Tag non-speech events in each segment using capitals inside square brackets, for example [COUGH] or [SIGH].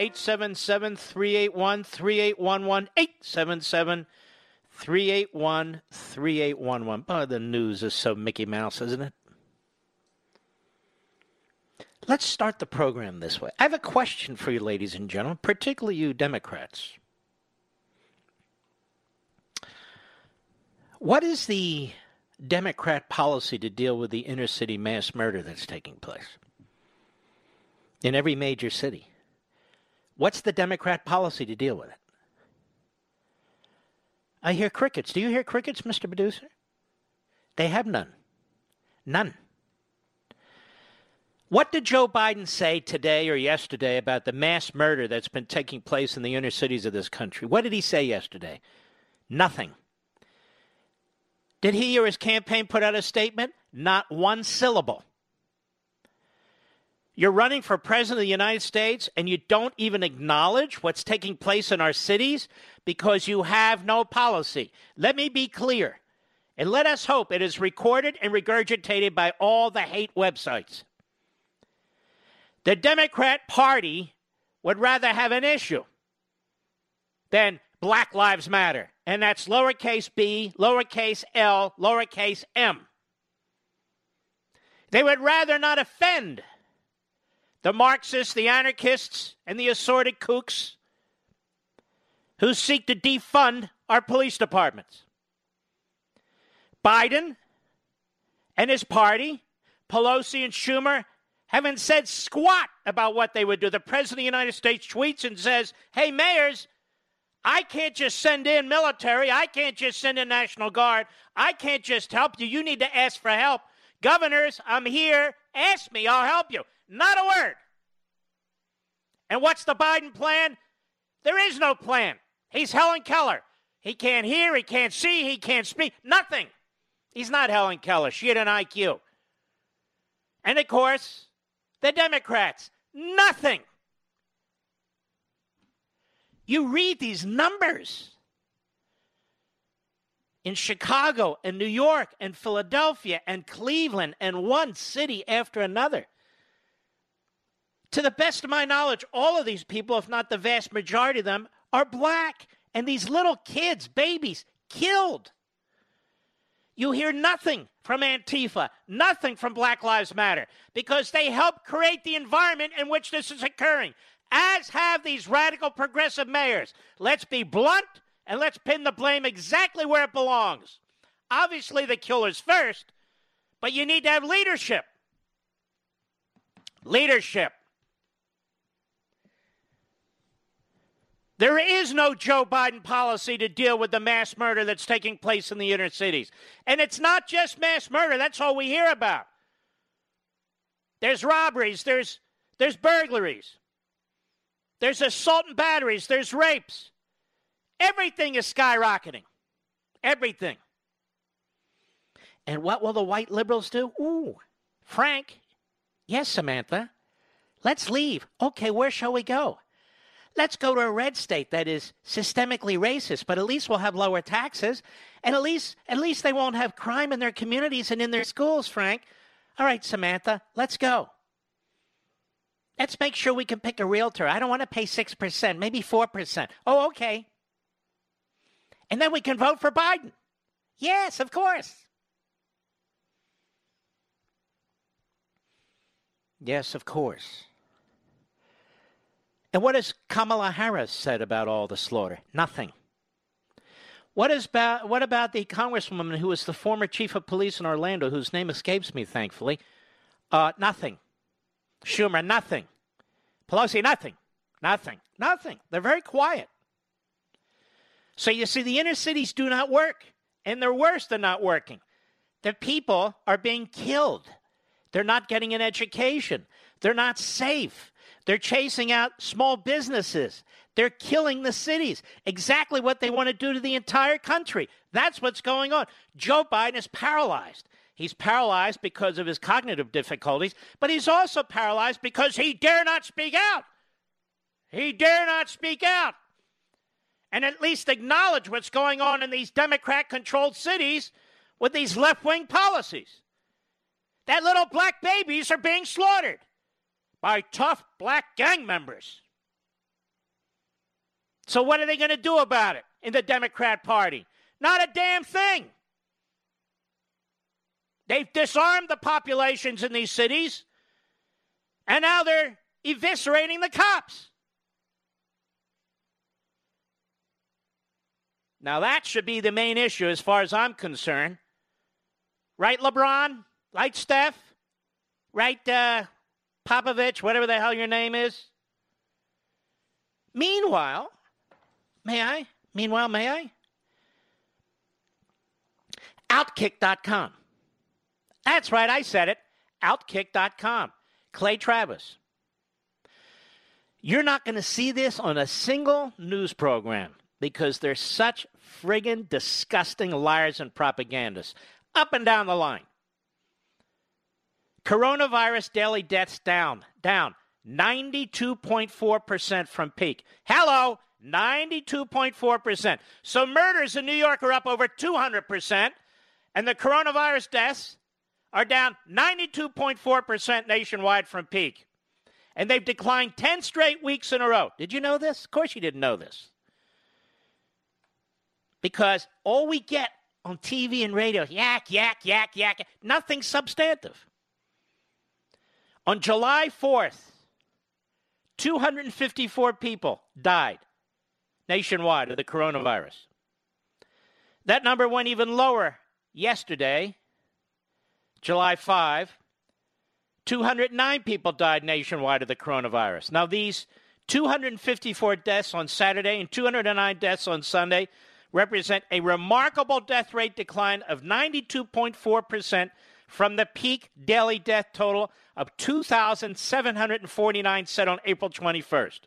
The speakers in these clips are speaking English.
877 381 3811. 877 381 3811. The news is so Mickey Mouse, isn't it? Let's start the program this way. I have a question for you, ladies and gentlemen, particularly you Democrats. What is the Democrat policy to deal with the inner city mass murder that's taking place in every major city? What's the Democrat policy to deal with it? I hear crickets. Do you hear crickets, Mr. Producer? They have none. None. What did Joe Biden say today or yesterday about the mass murder that's been taking place in the inner cities of this country? What did he say yesterday? Nothing. Did he or his campaign put out a statement? Not one syllable. You're running for president of the United States and you don't even acknowledge what's taking place in our cities because you have no policy. Let me be clear. And let us hope it is recorded and regurgitated by all the hate websites. The Democrat Party would rather have an issue than Black Lives Matter. And that's lowercase b, lowercase l, lowercase m. They would rather not offend the Marxists, the anarchists, and the assorted kooks who seek to defund our police departments. Biden and his party, Pelosi and Schumer, haven't said squat about what they would do. The President of the United States tweets and says, Hey, mayors, I can't just send in military. I can't just send in National Guard. I can't just help you. You need to ask for help. Governors, I'm here. Ask me. I'll help you. Not a word. And what's the Biden plan? There is no plan. He's Helen Keller. He can't hear, he can't see, he can't speak. Nothing. He's not Helen Keller. She had an IQ. And of course, the Democrats. Nothing. You read these numbers in Chicago and New York and Philadelphia and Cleveland and one city after another. To the best of my knowledge, all of these people, if not the vast majority of them, are black. And these little kids, babies, killed. You hear nothing from Antifa, nothing from Black Lives Matter, because they help create the environment in which this is occurring, as have these radical progressive mayors. Let's be blunt and let's pin the blame exactly where it belongs. Obviously, the killers first, but you need to have leadership. Leadership. There is no Joe Biden policy to deal with the mass murder that's taking place in the inner cities. And it's not just mass murder, that's all we hear about. There's robberies, there's, there's burglaries, there's assault and batteries, there's rapes. Everything is skyrocketing. Everything. And what will the white liberals do? Ooh, Frank. Yes, Samantha. Let's leave. Okay, where shall we go? Let's go to a red state that is systemically racist, but at least we'll have lower taxes, and at least at least they won't have crime in their communities and in their schools, Frank. All right, Samantha, let's go. Let's make sure we can pick a realtor. I don't want to pay 6%, maybe 4%. Oh, okay. And then we can vote for Biden. Yes, of course. Yes, of course. And what has Kamala Harris said about all the slaughter? Nothing. What, is about, what about the congresswoman who was the former chief of police in Orlando, whose name escapes me, thankfully? Uh, nothing. Schumer, nothing. Pelosi, nothing. Nothing. Nothing. They're very quiet. So you see, the inner cities do not work, and they're worse than not working. The people are being killed. They're not getting an education. They're not safe. They're chasing out small businesses. They're killing the cities. Exactly what they want to do to the entire country. That's what's going on. Joe Biden is paralyzed. He's paralyzed because of his cognitive difficulties, but he's also paralyzed because he dare not speak out. He dare not speak out and at least acknowledge what's going on in these Democrat controlled cities with these left wing policies. That little black babies are being slaughtered by tough black gang members. So, what are they going to do about it in the Democrat Party? Not a damn thing. They've disarmed the populations in these cities, and now they're eviscerating the cops. Now, that should be the main issue as far as I'm concerned. Right, LeBron? Right, Steph? Right, uh, Popovich, whatever the hell your name is? Meanwhile, may I? Meanwhile, may I? Outkick.com. That's right, I said it. Outkick.com. Clay Travis. You're not going to see this on a single news program because they're such friggin' disgusting liars and propagandists up and down the line. Coronavirus daily deaths down, down 92.4% from peak. Hello, 92.4%. So murders in New York are up over 200%, and the coronavirus deaths are down 92.4% nationwide from peak. And they've declined 10 straight weeks in a row. Did you know this? Of course you didn't know this because all we get on TV and radio yak, yak, yak, yak, nothing substantive. On July 4th, 254 people died nationwide of the coronavirus. That number went even lower yesterday, July 5. 209 people died nationwide of the coronavirus. Now, these 254 deaths on Saturday and 209 deaths on Sunday represent a remarkable death rate decline of 92.4% from the peak daily death total of 2,749 set on April 21st.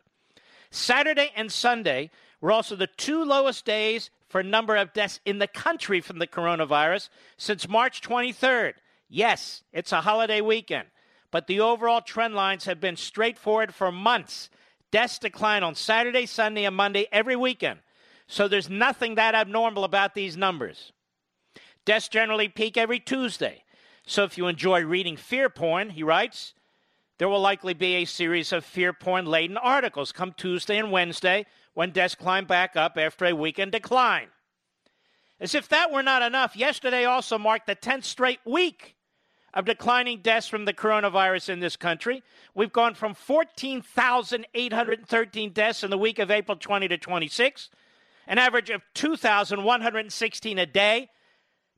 Saturday and Sunday were also the two lowest days for number of deaths in the country from the coronavirus since March 23rd. Yes, it's a holiday weekend, but the overall trend lines have been straightforward for months. Deaths decline on Saturday, Sunday, and Monday every weekend. So there's nothing that abnormal about these numbers. Deaths generally peak every Tuesday. So if you enjoy reading fear porn, he writes, there will likely be a series of fear porn laden articles come Tuesday and Wednesday when deaths climb back up after a weekend decline. As if that were not enough, yesterday also marked the 10th straight week of declining deaths from the coronavirus in this country. We've gone from 14,813 deaths in the week of April 20 to 26 an average of 2,116 a day,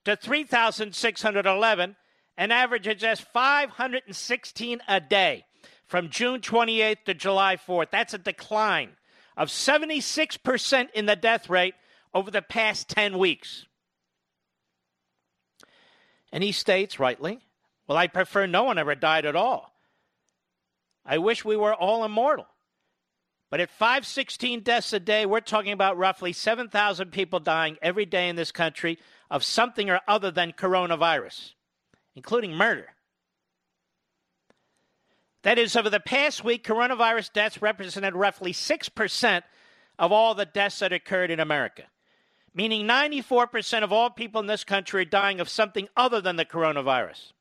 to 3,611, an average of just 516 a day from June 28th to July 4th. That's a decline of 76% in the death rate over the past 10 weeks. And he states, rightly, well, I prefer no one ever died at all. I wish we were all immortal. But at 516 deaths a day, we're talking about roughly 7,000 people dying every day in this country of something or other than coronavirus, including murder. That is, over the past week, coronavirus deaths represented roughly 6% of all the deaths that occurred in America, meaning 94% of all people in this country are dying of something other than the coronavirus.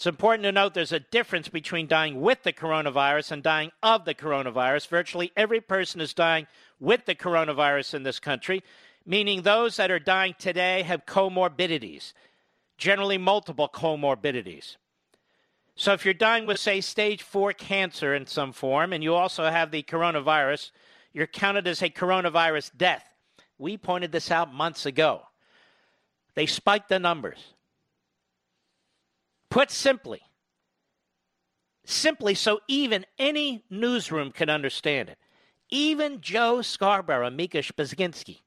It's important to note there's a difference between dying with the coronavirus and dying of the coronavirus. Virtually every person is dying with the coronavirus in this country, meaning those that are dying today have comorbidities, generally multiple comorbidities. So if you're dying with, say, stage four cancer in some form, and you also have the coronavirus, you're counted as a coronavirus death. We pointed this out months ago. They spiked the numbers. Put simply, simply so even any newsroom can understand it, even Joe Scarborough, Mika Brzezinski.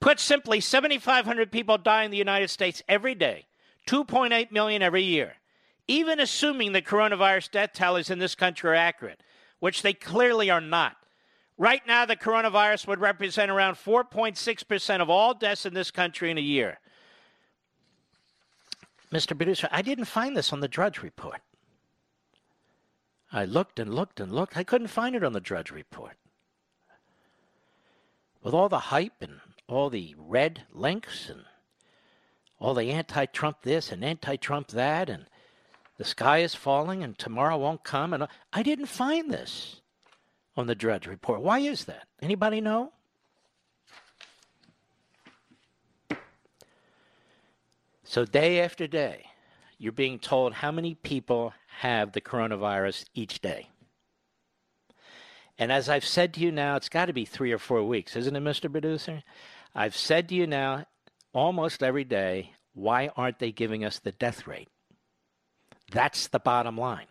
Put simply, 7,500 people die in the United States every day 2.8 million every year. Even assuming the coronavirus death tallies in this country are accurate, which they clearly are not. Right now, the coronavirus would represent around 4.6% of all deaths in this country in a year. Mr. Producer, I didn't find this on the Drudge Report. I looked and looked and looked. I couldn't find it on the Drudge Report. With all the hype and all the red links and all the anti Trump this and anti Trump that, and the sky is falling and tomorrow won't come. And I didn't find this on the Drudge Report. Why is that? Anybody know? So, day after day, you're being told how many people have the coronavirus each day. And as I've said to you now, it's got to be three or four weeks, isn't it, Mr. Producer? I've said to you now almost every day, why aren't they giving us the death rate? That's the bottom line.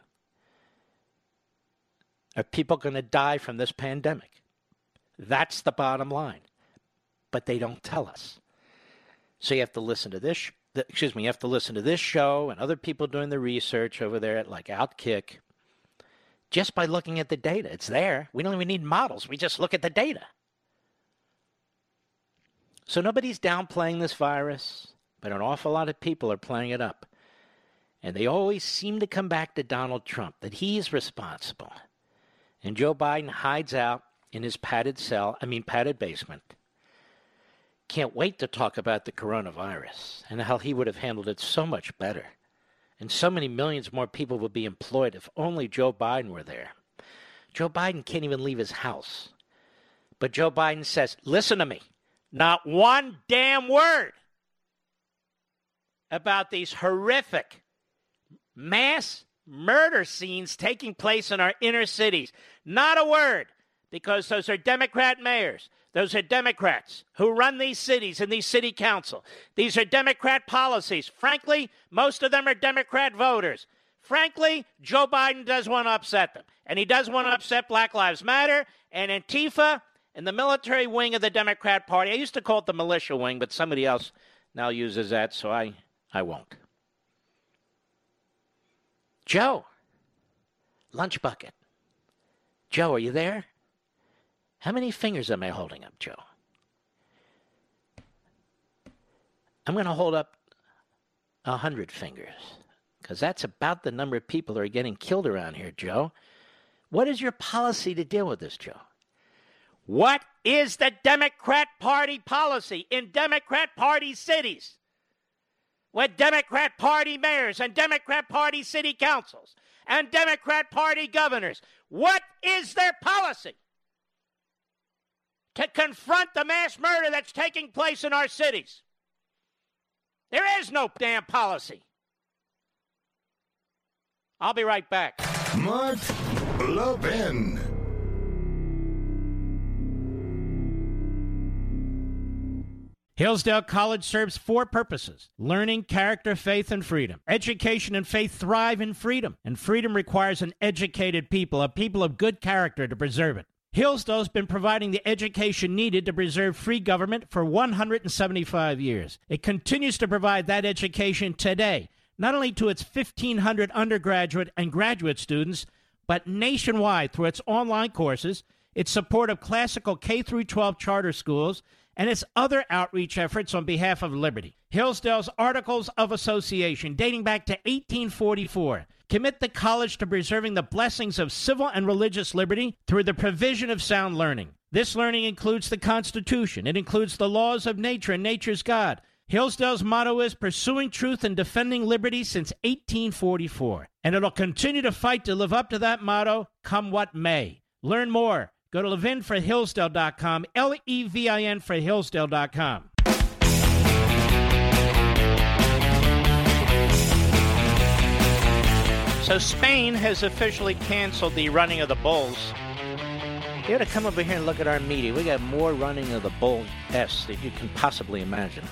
Are people going to die from this pandemic? That's the bottom line. But they don't tell us. So you have to listen to this. Excuse me. You have to listen to this show and other people doing the research over there at like Outkick. Just by looking at the data, it's there. We don't even need models. We just look at the data. So nobody's downplaying this virus, but an awful lot of people are playing it up. And they always seem to come back to Donald Trump, that he's responsible. And Joe Biden hides out in his padded cell, I mean, padded basement. Can't wait to talk about the coronavirus and how he would have handled it so much better. And so many millions more people would be employed if only Joe Biden were there. Joe Biden can't even leave his house. But Joe Biden says, listen to me. Not one damn word about these horrific mass murder scenes taking place in our inner cities. Not a word, because those are Democrat mayors. Those are Democrats who run these cities and these city council. These are Democrat policies. Frankly, most of them are Democrat voters. Frankly, Joe Biden does want to upset them. And he does want to upset Black Lives Matter and Antifa and the military wing of the Democrat Party. I used to call it the militia wing, but somebody else now uses that, so I, I won't. Joe, lunch bucket. Joe, are you there? How many fingers am I holding up, Joe? I'm going to hold up a hundred fingers because that's about the number of people that are getting killed around here, Joe. What is your policy to deal with this, Joe? What is the Democrat Party policy in Democrat Party cities with Democrat Party mayors and Democrat Party city councils and Democrat Party governors? What is their policy to confront the mass murder that's taking place in our cities? There is no damn policy. I'll be right back. Mark Levin. Hillsdale College serves four purposes learning, character, faith, and freedom. Education and faith thrive in freedom, and freedom requires an educated people, a people of good character to preserve it. Hillsdale's been providing the education needed to preserve free government for 175 years. It continues to provide that education today, not only to its 1,500 undergraduate and graduate students, but nationwide through its online courses, its support of classical K 12 charter schools, and its other outreach efforts on behalf of liberty. Hillsdale's Articles of Association, dating back to 1844, commit the college to preserving the blessings of civil and religious liberty through the provision of sound learning. This learning includes the Constitution, it includes the laws of nature and nature's God. Hillsdale's motto is pursuing truth and defending liberty since 1844, and it'll continue to fight to live up to that motto, come what may. Learn more Go to levinforhillsdale.com, L E V I N for Hillsdale.com. So Spain has officially canceled the running of the bulls. You gotta come over here and look at our media. We got more running of the bull S than you can possibly imagine.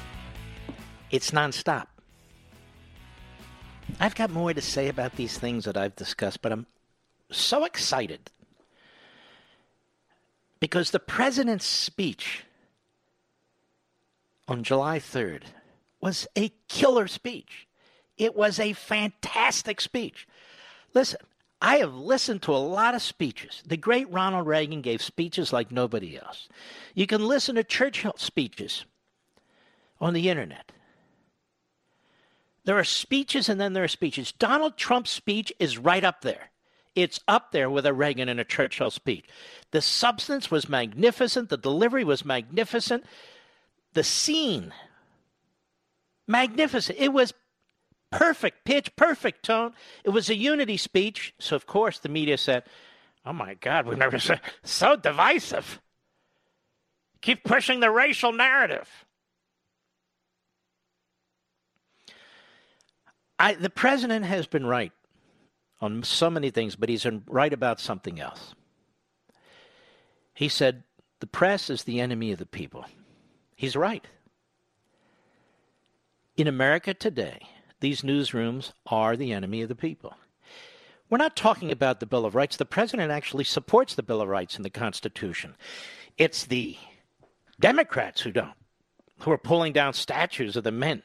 It's nonstop. I've got more to say about these things that I've discussed, but I'm so excited because the president's speech on July 3rd was a killer speech. It was a fantastic speech. Listen, I have listened to a lot of speeches. The great Ronald Reagan gave speeches like nobody else. You can listen to Churchill speeches on the internet. There are speeches and then there are speeches. Donald Trump's speech is right up there. It's up there with a Reagan and a Churchill speech. The substance was magnificent, the delivery was magnificent, the scene magnificent. It was perfect pitch, perfect tone. It was a unity speech. So, of course, the media said, Oh my God, we've never said [LAUGHS] so divisive. Keep pushing the racial narrative. I, the president has been right on so many things, but he's right about something else. He said, The press is the enemy of the people. He's right. In America today, these newsrooms are the enemy of the people. We're not talking about the Bill of Rights. The president actually supports the Bill of Rights in the Constitution. It's the Democrats who don't, who are pulling down statues of the men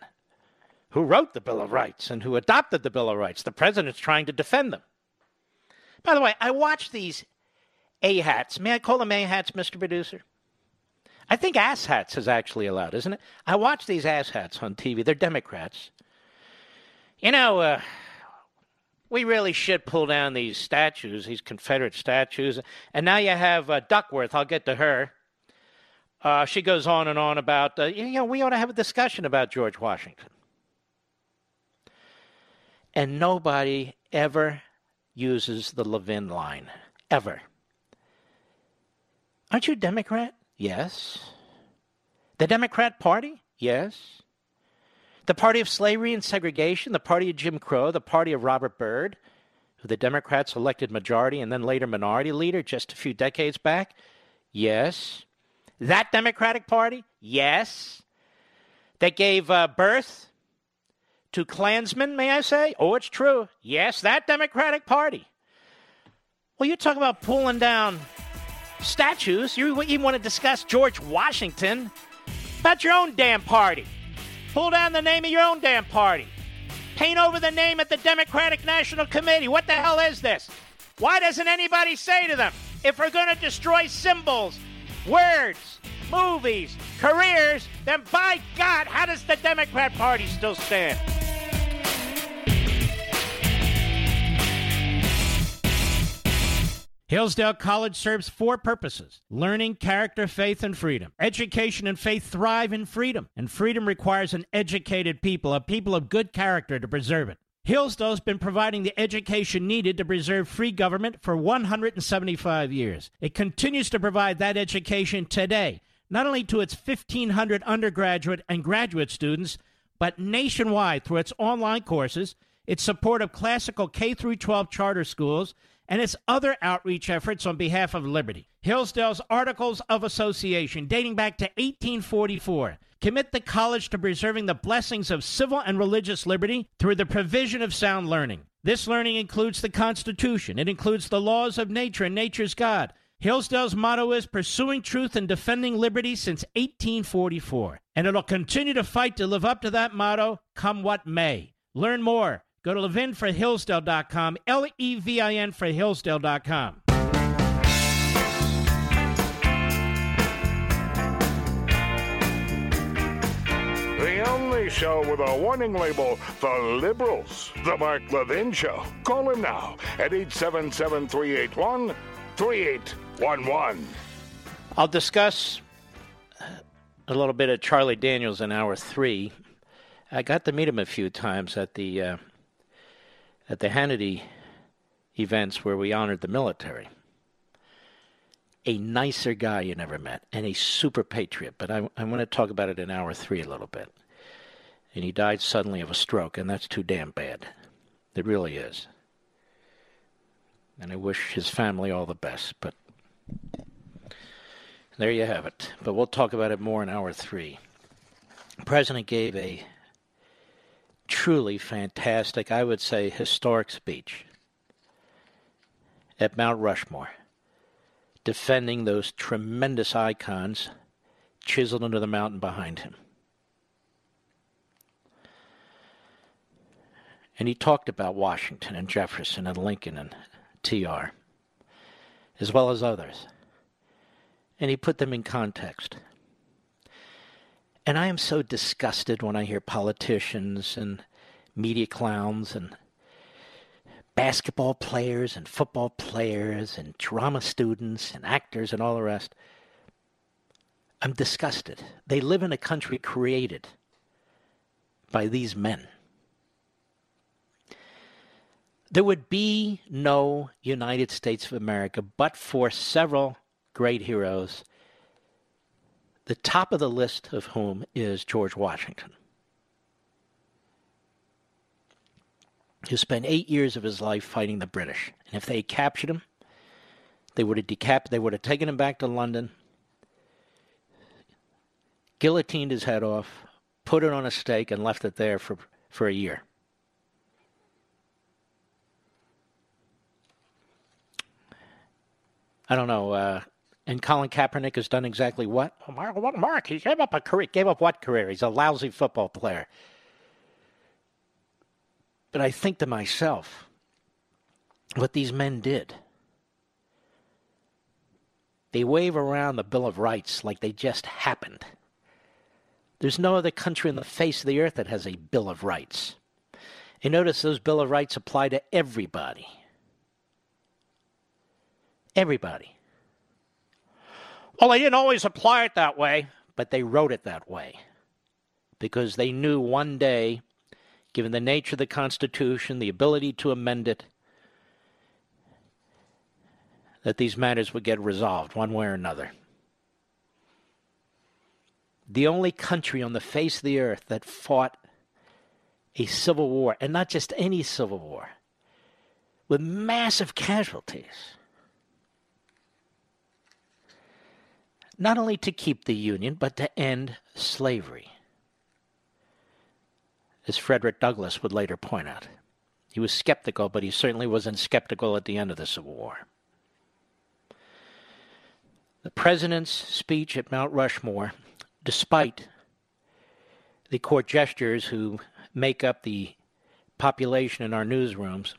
who wrote the Bill of Rights and who adopted the Bill of Rights. The president's trying to defend them. By the way, I watch these A hats. May I call them A hats, Mr. Producer? I think ass hats is actually allowed, isn't it? I watch these ass hats on TV. They're Democrats. You know, uh, we really should pull down these statues, these Confederate statues. And now you have uh, Duckworth. I'll get to her. Uh, she goes on and on about, uh, you know, we ought to have a discussion about George Washington and nobody ever uses the Levin line. Ever. Aren't you a Democrat? Yes. The Democrat Party? Yes. The party of slavery and segregation, the party of Jim Crow, the party of Robert Byrd, who the Democrats elected majority and then later minority leader just a few decades back? Yes. That Democratic Party? Yes. That gave uh, birth to Klansmen, may I say? Oh, it's true. Yes, that Democratic Party. Well, you talk about pulling down statues. You even want to discuss George Washington. About your own damn party. Pull down the name of your own damn party. Paint over the name at the Democratic National Committee. What the hell is this? Why doesn't anybody say to them, if we're going to destroy symbols, words, movies, careers, then by God, how does the Democrat Party still stand? Hillsdale College serves four purposes learning, character, faith, and freedom. Education and faith thrive in freedom, and freedom requires an educated people, a people of good character to preserve it. Hillsdale's been providing the education needed to preserve free government for 175 years. It continues to provide that education today, not only to its 1,500 undergraduate and graduate students, but nationwide through its online courses, its support of classical K 12 charter schools, and its other outreach efforts on behalf of liberty. Hillsdale's Articles of Association, dating back to 1844, Commit the college to preserving the blessings of civil and religious liberty through the provision of sound learning. This learning includes the Constitution, it includes the laws of nature and nature's God. Hillsdale's motto is pursuing truth and defending liberty since 1844, and it'll continue to fight to live up to that motto, come what may. Learn more. Go to levinforhillsdale.com, L E V I N for Hillsdale.com. The only show with a warning label, The Liberals. The Mark Levin Show. Call him now at 877 381 3811. I'll discuss a little bit of Charlie Daniels in hour three. I got to meet him a few times at the uh, at the Hannity events where we honored the military. A nicer guy you never met, and a super patriot. But I, I want to talk about it in hour three a little bit. And he died suddenly of a stroke, and that's too damn bad. It really is. And I wish his family all the best. But there you have it. But we'll talk about it more in hour three. The president gave a truly fantastic, I would say historic speech at Mount Rushmore, defending those tremendous icons chiseled into the mountain behind him. And he talked about Washington and Jefferson and Lincoln and TR, as well as others. And he put them in context. And I am so disgusted when I hear politicians and media clowns and basketball players and football players and drama students and actors and all the rest. I'm disgusted. They live in a country created by these men. There would be no United States of America but for several great heroes, the top of the list of whom is George Washington. Who spent eight years of his life fighting the British. And if they had captured him, they would have decap- they would have taken him back to London, guillotined his head off, put it on a stake, and left it there for, for a year. I don't know. Uh, and Colin Kaepernick has done exactly what? Oh, Mark, oh, what? Mark, he gave up a career. Gave up what career? He's a lousy football player. But I think to myself, what these men did. They wave around the Bill of Rights like they just happened. There's no other country on the face of the earth that has a Bill of Rights. And notice those Bill of Rights apply to everybody. Everybody. Well, they didn't always apply it that way, but they wrote it that way because they knew one day, given the nature of the Constitution, the ability to amend it, that these matters would get resolved one way or another. The only country on the face of the earth that fought a civil war, and not just any civil war, with massive casualties not only to keep the Union, but to end slavery. As Frederick Douglass would later point out. He was skeptical, but he certainly wasn't skeptical at the end of the Civil War. The president's speech at Mount Rushmore, despite the court gestures who make up the population in our newsrooms,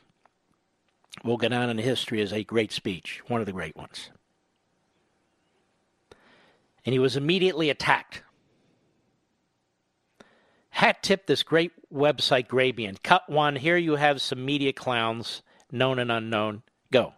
will go down in history as a great speech, one of the great ones and he was immediately attacked. Hat tip this great website, Grabien. Cut one. Here you have some media clowns, known and unknown. Go.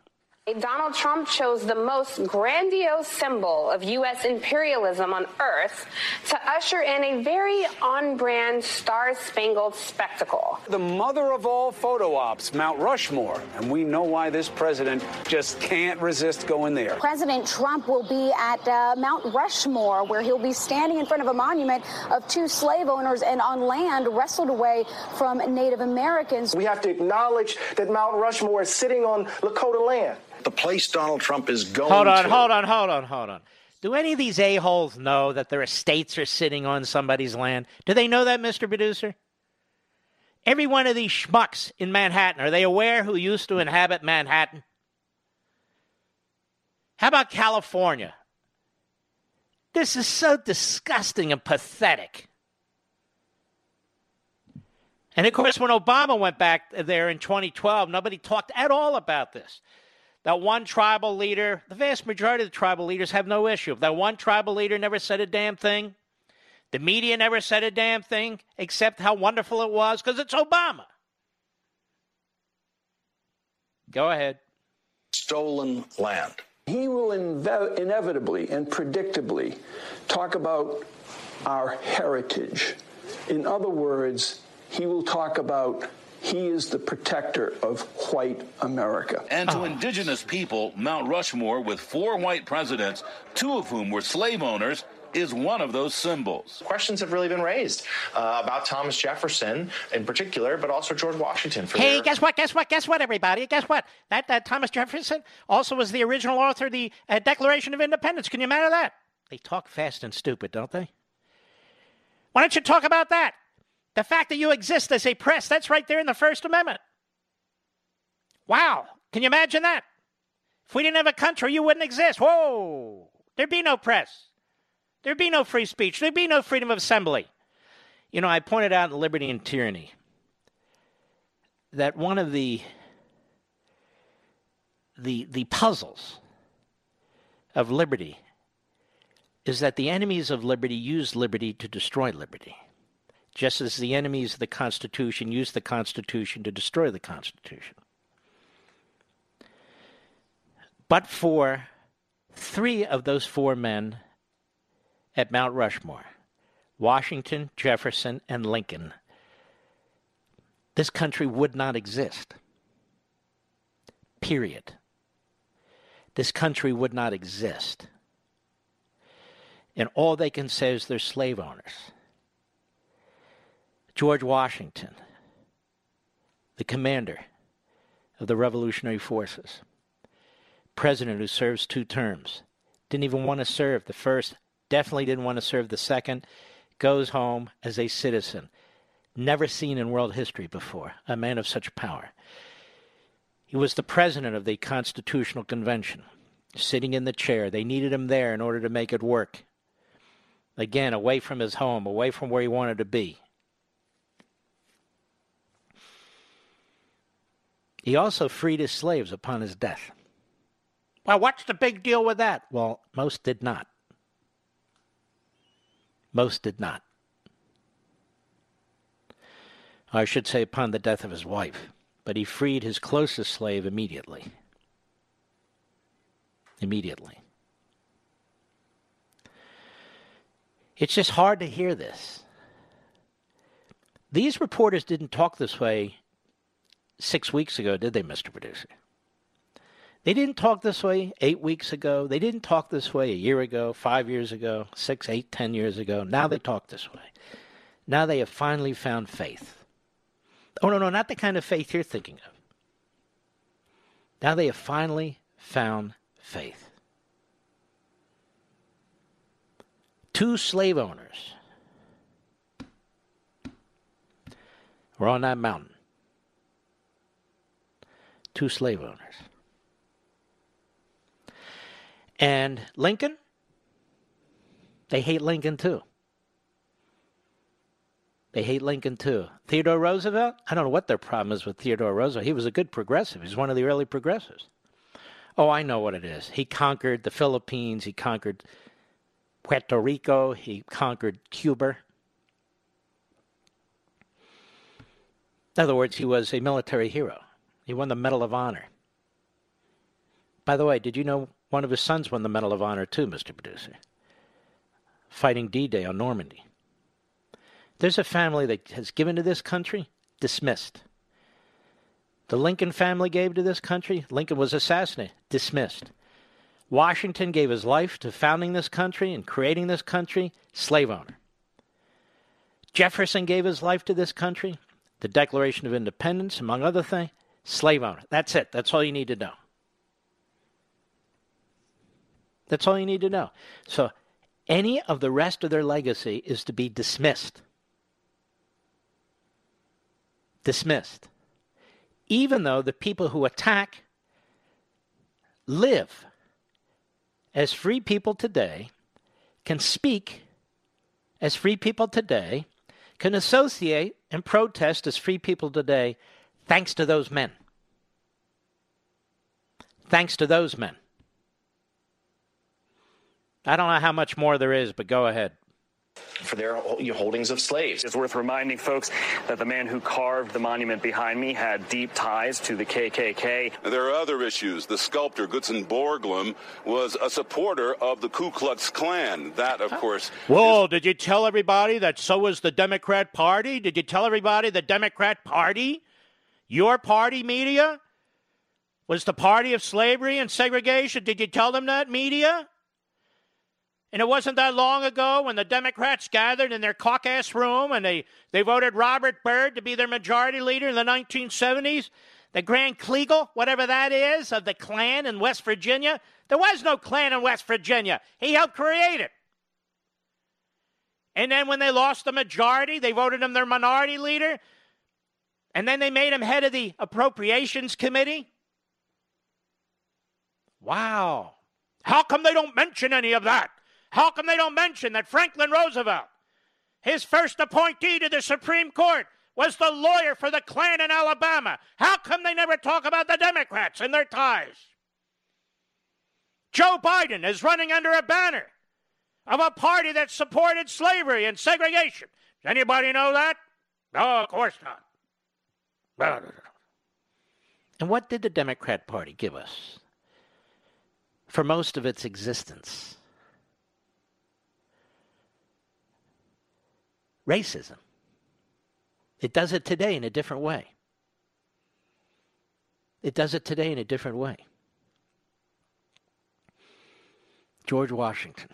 Donald Trump chose the most grandiose symbol of U.S. imperialism on earth to usher in a very on brand star spangled spectacle. The mother of all photo ops, Mount Rushmore. And we know why this president just can't resist going there. President Trump will be at uh, Mount Rushmore, where he'll be standing in front of a monument of two slave owners and on land wrestled away from Native Americans. We have to acknowledge that Mount Rushmore is sitting on Lakota land the place Donald Trump is going hold on, to. Hold on, hold on, hold on. Do any of these a-holes know that their estates are sitting on somebody's land? Do they know that, Mr. Producer? Every one of these schmucks in Manhattan, are they aware who used to inhabit Manhattan? How about California? This is so disgusting and pathetic. And of course, when Obama went back there in 2012, nobody talked at all about this. That one tribal leader, the vast majority of the tribal leaders have no issue. That one tribal leader never said a damn thing. The media never said a damn thing except how wonderful it was because it's Obama. Go ahead. Stolen land. He will inve- inevitably and predictably talk about our heritage. In other words, he will talk about he is the protector of white America. And to oh. indigenous people, Mount Rushmore, with four white presidents, two of whom were slave owners, is one of those symbols. Questions have really been raised uh, about Thomas Jefferson in particular, but also George Washington. hey, their... guess what? Guess what? Guess what, everybody? Guess what? That, that Thomas Jefferson also was the original author of the uh, Declaration of Independence. Can you imagine that? They talk fast and stupid, don't they? Why don't you talk about that? The fact that you exist as a press, that's right there in the First Amendment. Wow. Can you imagine that? If we didn't have a country, you wouldn't exist. Whoa. There'd be no press. There'd be no free speech. There'd be no freedom of assembly. You know, I pointed out in Liberty and Tyranny that one of the the the puzzles of liberty is that the enemies of liberty use liberty to destroy liberty just as the enemies of the Constitution used the Constitution to destroy the Constitution. But for three of those four men at Mount Rushmore Washington, Jefferson, and Lincoln this country would not exist. Period. This country would not exist. And all they can say is they're slave owners. George Washington, the commander of the Revolutionary Forces, president who serves two terms, didn't even want to serve the first, definitely didn't want to serve the second, goes home as a citizen. Never seen in world history before, a man of such power. He was the president of the Constitutional Convention, sitting in the chair. They needed him there in order to make it work. Again, away from his home, away from where he wanted to be. He also freed his slaves upon his death. Well, what's the big deal with that? Well, most did not. Most did not. I should say upon the death of his wife, but he freed his closest slave immediately. Immediately. It's just hard to hear this. These reporters didn't talk this way six weeks ago, did they, Mr. Producer? They didn't talk this way eight weeks ago. They didn't talk this way a year ago, five years ago, six, eight, ten years ago. Now they talk this way. Now they have finally found faith. Oh, no, no, not the kind of faith you're thinking of. Now they have finally found faith. Two slave owners were on that mountain two slave owners. And Lincoln, they hate Lincoln too. They hate Lincoln too. Theodore Roosevelt, I don't know what their problem is with Theodore Roosevelt. He was a good progressive. He's one of the early progressives. Oh, I know what it is. He conquered the Philippines, he conquered Puerto Rico, he conquered Cuba. In other words, he was a military hero. He won the Medal of Honor. By the way, did you know one of his sons won the Medal of Honor too, Mr. Producer? Fighting D Day on Normandy. There's a family that has given to this country, dismissed. The Lincoln family gave to this country. Lincoln was assassinated, dismissed. Washington gave his life to founding this country and creating this country, slave owner. Jefferson gave his life to this country, the Declaration of Independence, among other things, slave owner. That's it. That's all you need to know. That's all you need to know. So any of the rest of their legacy is to be dismissed. Dismissed. Even though the people who attack live as free people today, can speak as free people today, can associate and protest as free people today, thanks to those men. Thanks to those men. I don't know how much more there is, but go ahead for their holdings of slaves. It's worth reminding folks that the man who carved the monument behind me had deep ties to the KKK. There are other issues. The sculptor Gutzon Borglum was a supporter of the Ku Klux Klan. That, of course. Whoa, is- did you tell everybody that so was the Democrat Party? Did you tell everybody the Democrat Party, your party media, was the party of slavery and segregation? Did you tell them that, media? And it wasn't that long ago when the Democrats gathered in their caucus room and they, they voted Robert Byrd to be their majority leader in the 1970s. The Grand Kleagle, whatever that is, of the Klan in West Virginia. There was no Klan in West Virginia. He helped create it. And then when they lost the majority, they voted him their minority leader. And then they made him head of the Appropriations Committee. Wow. How come they don't mention any of that? How come they don't mention that Franklin Roosevelt, his first appointee to the Supreme Court, was the lawyer for the Klan in Alabama? How come they never talk about the Democrats and their ties? Joe Biden is running under a banner of a party that supported slavery and segregation. Does anybody know that? No, of course not. And what did the Democrat Party give us for most of its existence? racism. It does it today in a different way. It does it today in a different way. George Washington.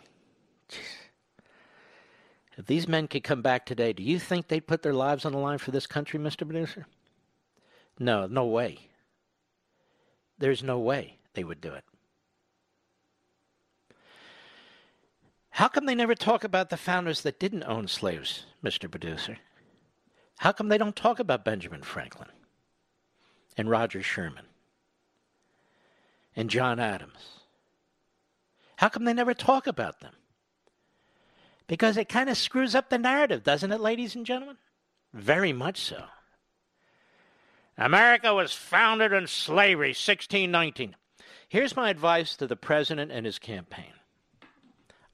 If these men could come back today, do you think they'd put their lives on the line for this country, Mr. Producer? No, no way. There's no way they would do it. How come they never talk about the founders that didn't own slaves, Mr. Producer? How come they don't talk about Benjamin Franklin and Roger Sherman and John Adams? How come they never talk about them? Because it kind of screws up the narrative, doesn't it, ladies and gentlemen? Very much so. America was founded in slavery, 1619. Here's my advice to the president and his campaign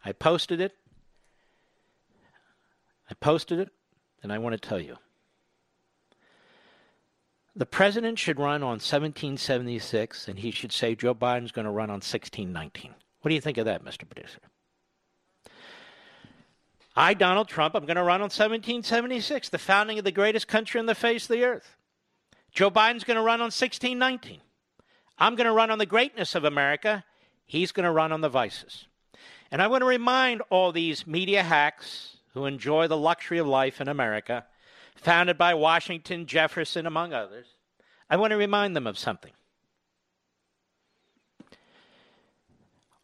I posted it. I posted it, and I want to tell you. The president should run on 1776, and he should say Joe Biden's going to run on 1619. What do you think of that, Mr. Producer? I, Donald Trump, I'm going to run on 1776, the founding of the greatest country on the face of the earth. Joe Biden's going to run on 1619. I'm going to run on the greatness of America. He's going to run on the vices. And I want to remind all these media hacks who enjoy the luxury of life in America, founded by Washington, Jefferson, among others, I want to remind them of something.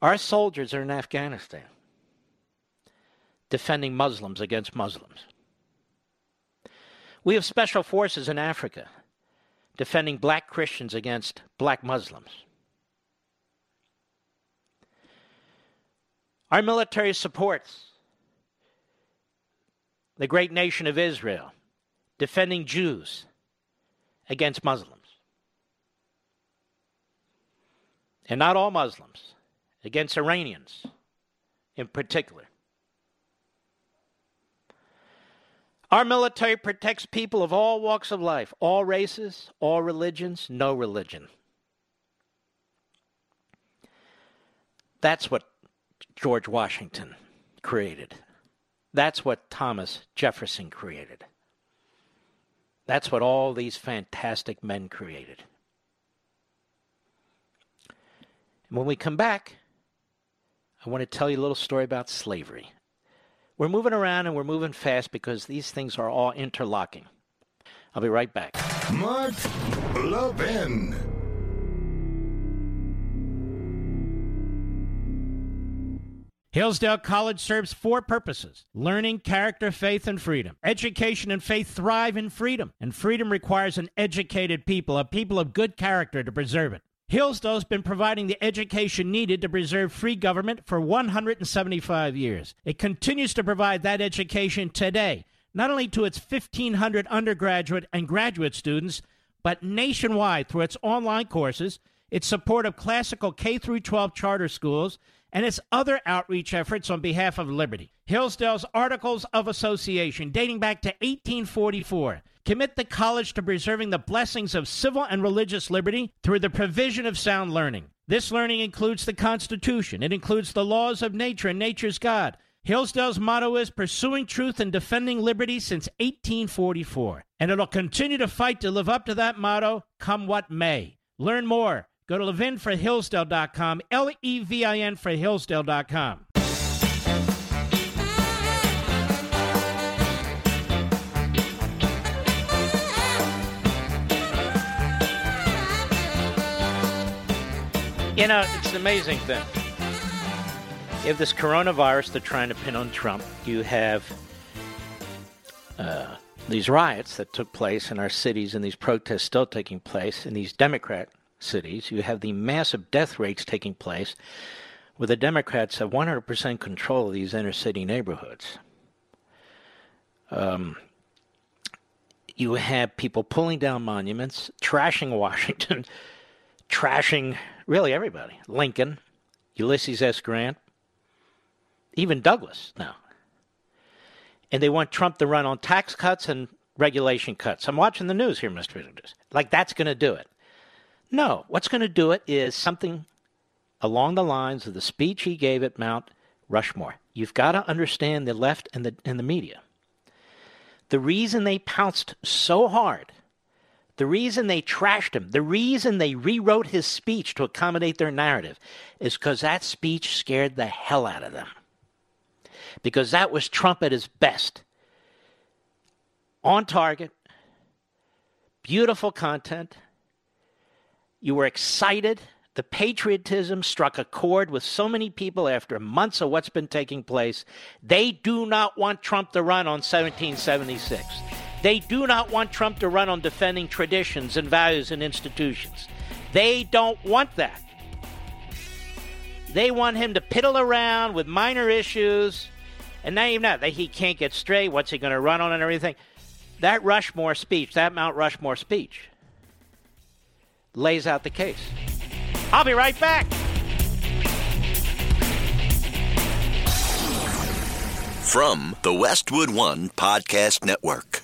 Our soldiers are in Afghanistan defending Muslims against Muslims. We have special forces in Africa defending black Christians against black Muslims. Our military supports the great nation of Israel, defending Jews against Muslims. And not all Muslims, against Iranians in particular. Our military protects people of all walks of life, all races, all religions, no religion. That's what George Washington created. That's what Thomas Jefferson created. That's what all these fantastic men created. And when we come back, I want to tell you a little story about slavery. We're moving around and we're moving fast because these things are all interlocking. I'll be right back. Mark Levin. Hillsdale College serves four purposes learning, character, faith, and freedom. Education and faith thrive in freedom, and freedom requires an educated people, a people of good character to preserve it. Hillsdale's been providing the education needed to preserve free government for 175 years. It continues to provide that education today, not only to its 1,500 undergraduate and graduate students, but nationwide through its online courses, its support of classical K 12 charter schools, and its other outreach efforts on behalf of liberty. Hillsdale's Articles of Association, dating back to 1844, commit the college to preserving the blessings of civil and religious liberty through the provision of sound learning. This learning includes the Constitution, it includes the laws of nature and nature's God. Hillsdale's motto is pursuing truth and defending liberty since 1844, and it'll continue to fight to live up to that motto, come what may. Learn more Go to levinforhillsdale.com, L E V I N for Hillsdale.com. You know, it's an amazing thing. You have this coronavirus they're trying to pin on Trump. You have uh, these riots that took place in our cities and these protests still taking place in these Democrat cities, you have the massive death rates taking place where the Democrats have 100% control of these inner city neighborhoods. Um, you have people pulling down monuments, trashing Washington, [LAUGHS] trashing really everybody. Lincoln, Ulysses S. Grant, even Douglas now. And they want Trump to run on tax cuts and regulation cuts. I'm watching the news here, Mr. President. Like that's going to do it. No, what's going to do it is something along the lines of the speech he gave at Mount Rushmore. You've got to understand the left and the, and the media. The reason they pounced so hard, the reason they trashed him, the reason they rewrote his speech to accommodate their narrative is because that speech scared the hell out of them. Because that was Trump at his best. On target, beautiful content, you were excited. The patriotism struck a chord with so many people after months of what's been taking place. They do not want Trump to run on 1776. They do not want Trump to run on defending traditions and values and institutions. They don't want that. They want him to piddle around with minor issues. And not even that, he can't get straight. What's he going to run on and everything? That Rushmore speech, that Mount Rushmore speech, lays out the case. I'll be right back. From the Westwood One Podcast Network.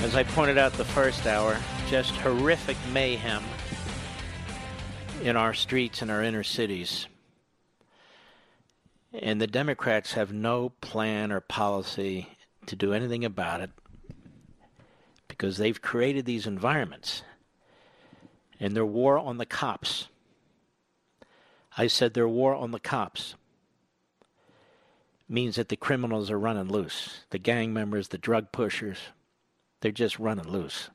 As I pointed out the first hour, just horrific mayhem in our streets and our inner cities. And the Democrats have no plan or policy to do anything about it because they've created these environments and their war on the cops. I said their war on the cops means that the criminals are running loose, the gang members, the drug pushers, they're just running loose.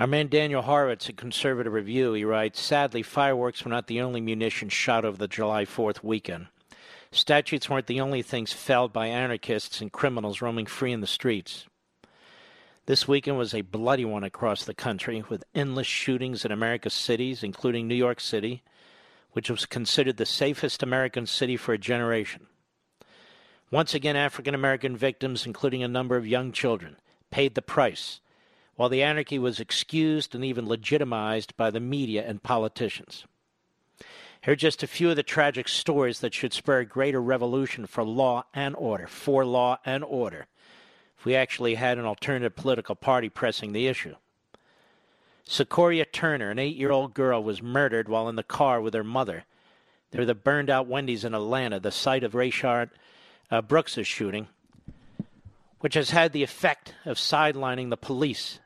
Our man Daniel Horowitz at Conservative Review, he writes, Sadly, fireworks were not the only munitions shot over the July 4th weekend. Statutes weren't the only things felled by anarchists and criminals roaming free in the streets. This weekend was a bloody one across the country, with endless shootings in America's cities, including New York City, which was considered the safest American city for a generation. Once again, African American victims, including a number of young children, paid the price, while the anarchy was excused and even legitimized by the media and politicians. Here are just a few of the tragic stories that should spur a greater revolution for law and order, for law and order, if we actually had an alternative political party pressing the issue. Secoria Turner, an eight year old girl, was murdered while in the car with her mother. They were the burned out Wendy's in Atlanta, the site of Rayshard uh, Brooks' shooting, which has had the effect of sidelining the police.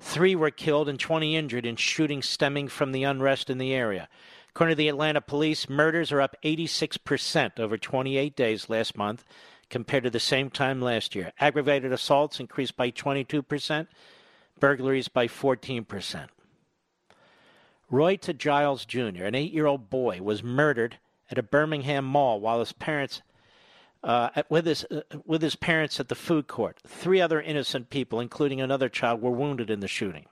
Three were killed and 20 injured in shootings stemming from the unrest in the area. According to the Atlanta police, murders are up 86% over 28 days last month compared to the same time last year. Aggravated assaults increased by 22%, burglaries by 14%. Roy. Giles Jr., an eight year old boy, was murdered at a Birmingham mall while his parents. Uh, with his uh, with his parents at the food court. Three other innocent people, including another child, were wounded in the shooting.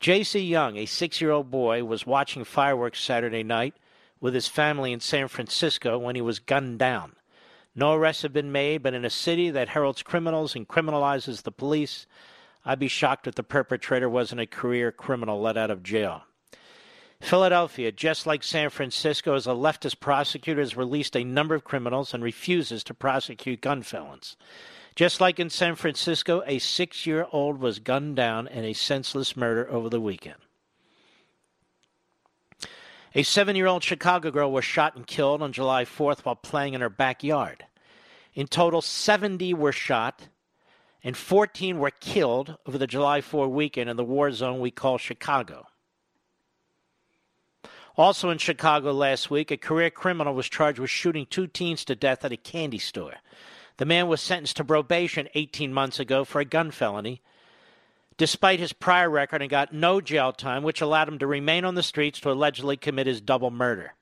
J.C. Young, a six-year-old boy, was watching fireworks Saturday night with his family in San Francisco when he was gunned down. No arrests have been made, but in a city that heralds criminals and criminalizes the police, I'd be shocked if the perpetrator wasn't a career criminal let out of jail. Philadelphia, just like San Francisco, as a leftist prosecutor has released a number of criminals and refuses to prosecute gun felons. Just like in San Francisco, a six year old was gunned down in a senseless murder over the weekend. A seven year old Chicago girl was shot and killed on July 4th while playing in her backyard. In total, 70 were shot and 14 were killed over the July 4 weekend in the war zone we call Chicago. Also in Chicago last week, a career criminal was charged with shooting two teens to death at a candy store. The man was sentenced to probation 18 months ago for a gun felony, despite his prior record, and got no jail time, which allowed him to remain on the streets to allegedly commit his double murder.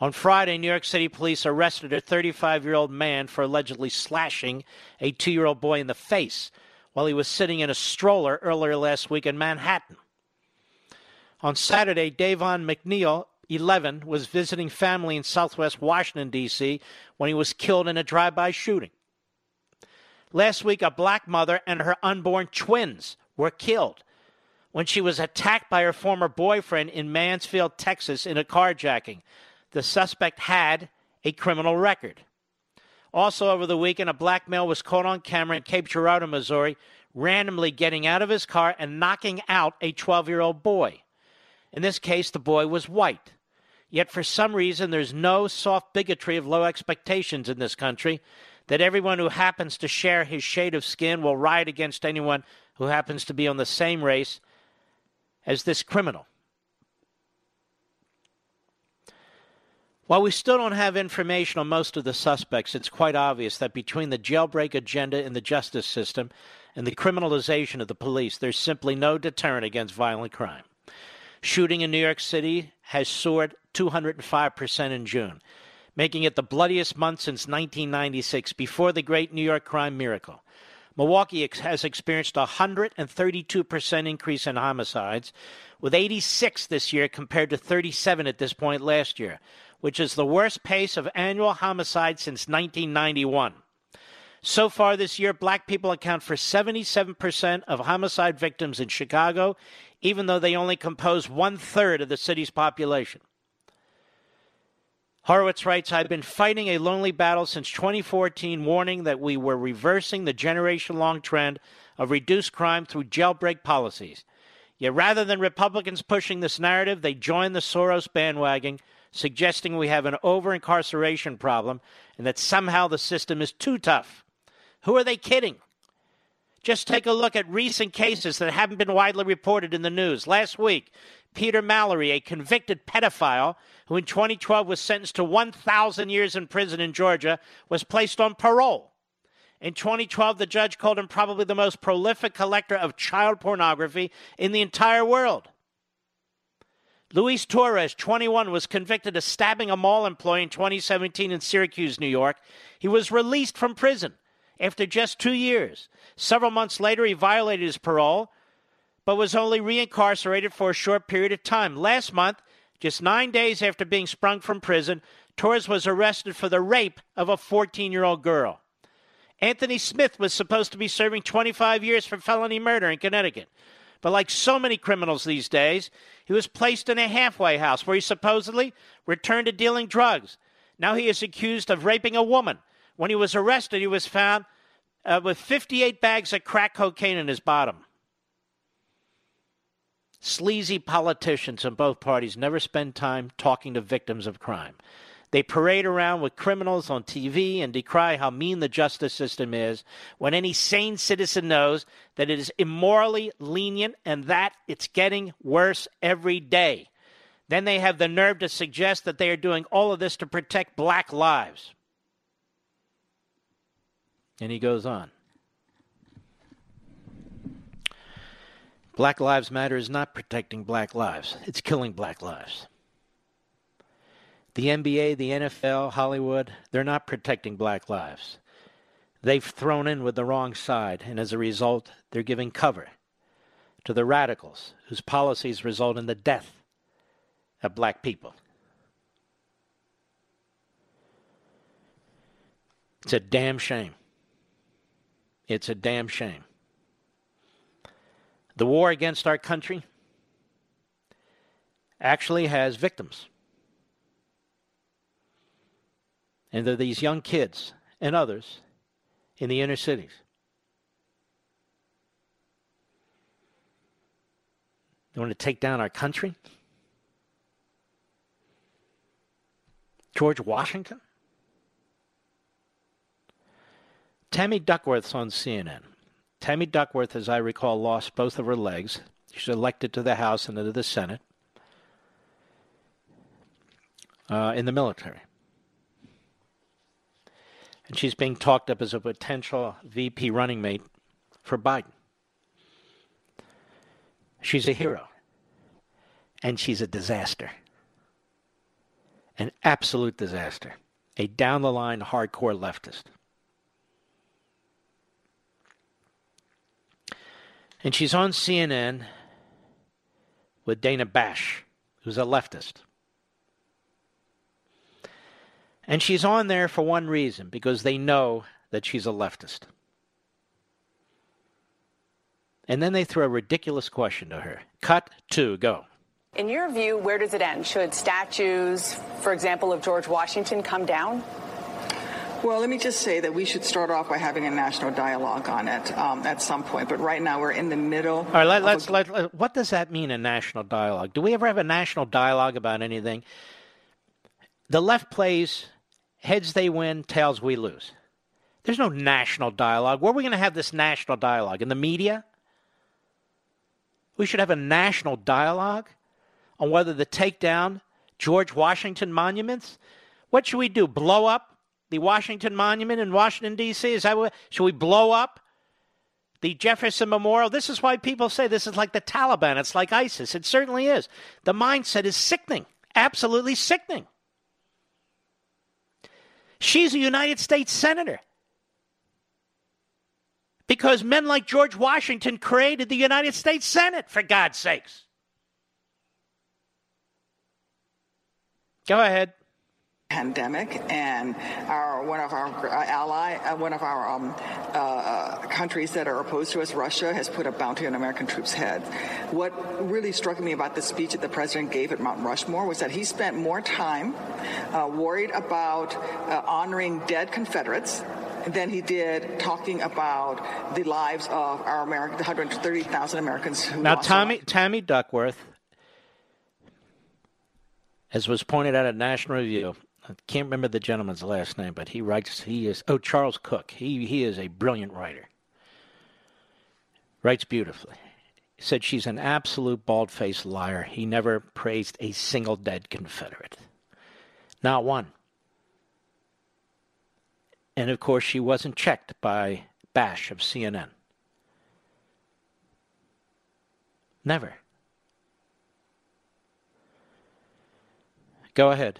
On Friday, New York City police arrested a 35 year old man for allegedly slashing a two year old boy in the face while he was sitting in a stroller earlier last week in Manhattan. On Saturday, Davon McNeil, 11, was visiting family in southwest Washington, D.C., when he was killed in a drive by shooting. Last week, a black mother and her unborn twins were killed when she was attacked by her former boyfriend in Mansfield, Texas, in a carjacking. The suspect had a criminal record. Also, over the weekend, a black male was caught on camera in Cape Girardeau, Missouri, randomly getting out of his car and knocking out a 12 year old boy. In this case, the boy was white. Yet for some reason, there's no soft bigotry of low expectations in this country that everyone who happens to share his shade of skin will riot against anyone who happens to be on the same race as this criminal. While we still don't have information on most of the suspects, it's quite obvious that between the jailbreak agenda in the justice system and the criminalization of the police, there's simply no deterrent against violent crime. Shooting in New York City has soared 205% in June, making it the bloodiest month since 1996, before the great New York crime miracle. Milwaukee has experienced a 132% increase in homicides, with 86 this year compared to 37 at this point last year, which is the worst pace of annual homicide since 1991. So far this year, black people account for 77% of homicide victims in Chicago even though they only compose one third of the city's population. Horowitz writes, I've been fighting a lonely battle since 2014, warning that we were reversing the generation long trend of reduced crime through jailbreak policies. Yet rather than Republicans pushing this narrative, they join the Soros bandwagon, suggesting we have an over incarceration problem and that somehow the system is too tough. Who are they kidding? Just take a look at recent cases that haven't been widely reported in the news. Last week, Peter Mallory, a convicted pedophile who in 2012 was sentenced to 1,000 years in prison in Georgia, was placed on parole. In 2012, the judge called him probably the most prolific collector of child pornography in the entire world. Luis Torres, 21, was convicted of stabbing a mall employee in 2017 in Syracuse, New York. He was released from prison after just two years. Several months later, he violated his parole, but was only reincarcerated for a short period of time. Last month, just nine days after being sprung from prison, Torres was arrested for the rape of a 14 year old girl. Anthony Smith was supposed to be serving 25 years for felony murder in Connecticut. But like so many criminals these days, he was placed in a halfway house where he supposedly returned to dealing drugs. Now he is accused of raping a woman when he was arrested, he was found uh, with 58 bags of crack cocaine in his bottom. sleazy politicians in both parties never spend time talking to victims of crime. They parade around with criminals on TV and decry how mean the justice system is when any sane citizen knows that it is immorally lenient and that it's getting worse every day. Then they have the nerve to suggest that they are doing all of this to protect black lives. And he goes on. Black Lives Matter is not protecting black lives, it's killing black lives. The NBA, the NFL, Hollywood, they're not protecting black lives. They've thrown in with the wrong side, and as a result, they're giving cover to the radicals whose policies result in the death of black people. It's a damn shame. It's a damn shame. The war against our country actually has victims. And they're these young kids and others in the inner cities. They want to take down our country? George Washington? Tammy Duckworth's on CNN. Tammy Duckworth, as I recall, lost both of her legs. She's elected to the House and to the Senate uh, in the military. And she's being talked up as a potential VP running mate for Biden. She's a hero. And she's a disaster. An absolute disaster. A down the line hardcore leftist. And she's on CNN with Dana Bash, who's a leftist. And she's on there for one reason because they know that she's a leftist. And then they throw a ridiculous question to her. Cut to go. In your view, where does it end? Should statues, for example, of George Washington come down? Well, let me just say that we should start off by having a national dialogue on it um, at some point. But right now, we're in the middle. All right, let, us let, let, what does that mean, a national dialogue? Do we ever have a national dialogue about anything? The left plays heads they win, tails we lose. There's no national dialogue. Where are we going to have this national dialogue? In the media? We should have a national dialogue on whether to take down George Washington monuments. What should we do? Blow up the Washington Monument in Washington, D.C.? Is that what, should we blow up the Jefferson Memorial? This is why people say this is like the Taliban. It's like ISIS. It certainly is. The mindset is sickening, absolutely sickening. She's a United States Senator. Because men like George Washington created the United States Senate, for God's sakes. Go ahead pandemic, and our one of our uh, ally, uh, one of our um, uh, uh, countries that are opposed to us, Russia, has put a bounty on American troops' heads. What really struck me about the speech that the president gave at Mount Rushmore was that he spent more time uh, worried about uh, honoring dead Confederates than he did talking about the lives of our American, the 130,000 Americans who. Now, Tommy, Tammy Duckworth, as was pointed out at National Review, I can't remember the gentleman's last name, but he writes. He is oh Charles Cooke. He he is a brilliant writer. Writes beautifully. Said she's an absolute bald-faced liar. He never praised a single dead Confederate, not one. And of course, she wasn't checked by Bash of CNN. Never. Go ahead.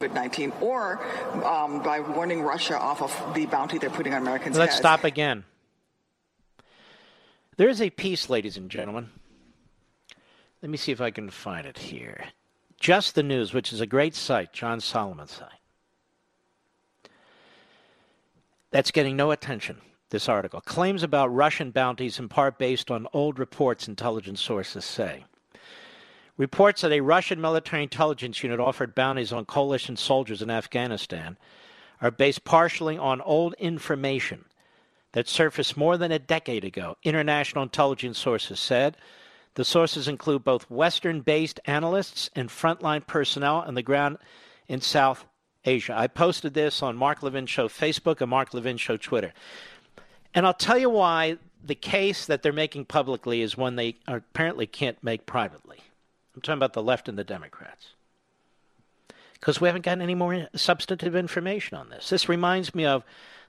COVID 19 or um, by warning Russia off of the bounty they're putting on Americans. Let's heads. stop again. There is a piece, ladies and gentlemen. Let me see if I can find it here. Just the News, which is a great site, John Solomon's site. That's getting no attention, this article. Claims about Russian bounties, in part based on old reports intelligence sources say. Reports that a Russian military intelligence unit offered bounties on coalition soldiers in Afghanistan are based partially on old information that surfaced more than a decade ago. International intelligence sources said The sources include both Western based analysts and frontline personnel on the ground in South Asia. I posted this on Mark Levin Show Facebook and Mark Levin Show Twitter. And I'll tell you why the case that they're making publicly is one they apparently can't make privately. I'm talking about the left and the Democrats. Because we haven't gotten any more substantive information on this. This reminds me of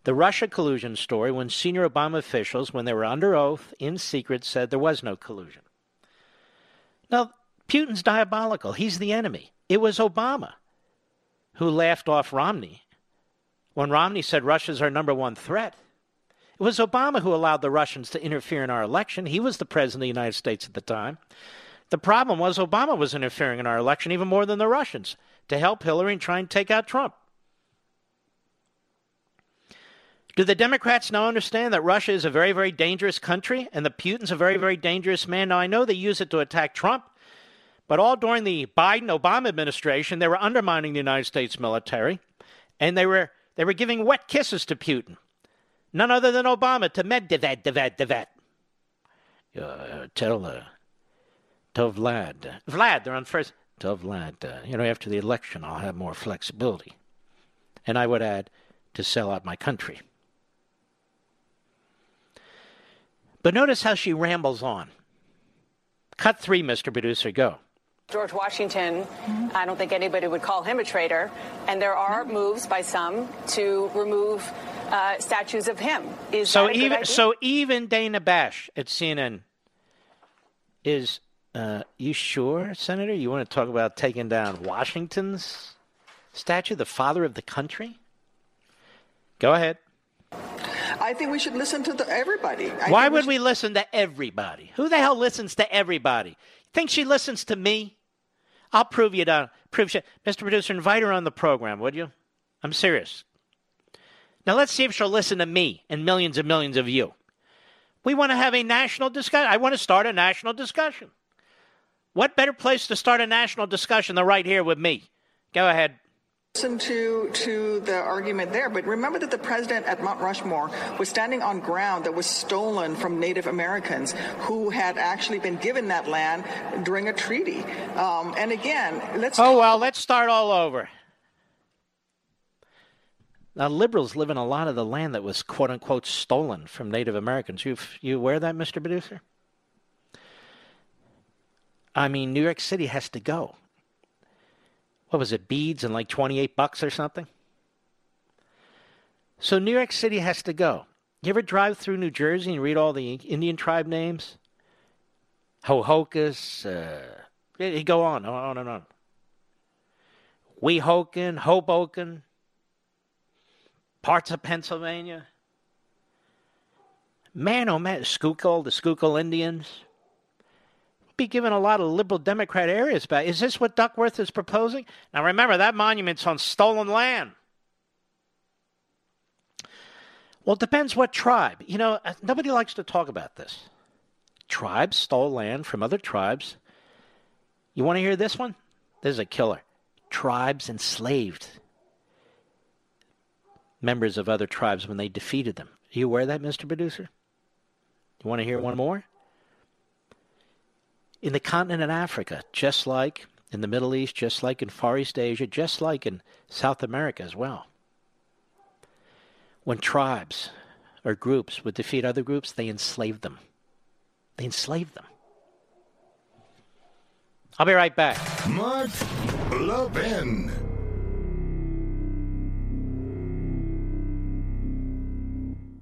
the Russia collusion story when senior Obama officials, when they were under oath in secret, said there was no collusion. Now, Putin's diabolical. He's the enemy. It was Obama who laughed off Romney when Romney said Russia's our number one threat. It was Obama who allowed the Russians to interfere in our election. He was the president of the United States at the time. The problem was Obama was interfering in our election even more than the Russians to help Hillary and try and take out Trump. Do the Democrats now understand that Russia is a very, very dangerous country and that Putin's a very, very dangerous man? Now, I know they use it to attack Trump, but all during the Biden Obama administration, they were undermining the United States military and they were, they were giving wet kisses to Putin. None other than Obama to Medvedev, Devet. Uh, tell, uh, tell Vlad. Vlad, they're on first. Tell Vlad, uh, you know, after the election, I'll have more flexibility. And I would add, to sell out my country. But notice how she rambles on. Cut three, Mr. Producer, go. George Washington, I don't think anybody would call him a traitor. And there are moves by some to remove uh, statues of him. Is so even so even Dana Bash at CNN is. Uh, you sure, Senator? You want to talk about taking down Washington's statue, the father of the country? Go ahead. I think we should listen to the, everybody. I Why would we, we listen to everybody? Who the hell listens to everybody? Think she listens to me? I'll prove you don't. Prove she, Mr. Producer, invite her on the program, would you? I'm serious. Now let's see if she'll listen to me and millions and millions of you. We want to have a national discussion. I want to start a national discussion. What better place to start a national discussion than right here with me? Go ahead listen to to the argument there, but remember that the president at Mount Rushmore was standing on ground that was stolen from Native Americans who had actually been given that land during a treaty. Um, and again, let's. Oh well, let's start all over. Now, liberals live in a lot of the land that was "quote unquote" stolen from Native Americans. You you aware of that, Mr. Producer? I mean, New York City has to go what was it, beads and like 28 bucks or something? So New York City has to go. You ever drive through New Jersey and read all the Indian tribe names? Ho-Ho-Kus, uh, you go on, on and on. Weehawken, Hoboken, parts of Pennsylvania. Man, oh man, Schuylkill, the Schuylkill Indians be given a lot of liberal Democrat areas back. Is this what Duckworth is proposing? Now remember, that monument's on stolen land. Well, it depends what tribe. You know, uh, nobody likes to talk about this. Tribes stole land from other tribes. You want to hear this one? This is a killer. Tribes enslaved members of other tribes when they defeated them. Are you aware of that, Mr. Producer? You want to hear one more? In the continent of Africa, just like in the Middle East, just like in Far East Asia, just like in South America as well. When tribes or groups would defeat other groups, they enslaved them. They enslaved them. I'll be right back. Mark Levin.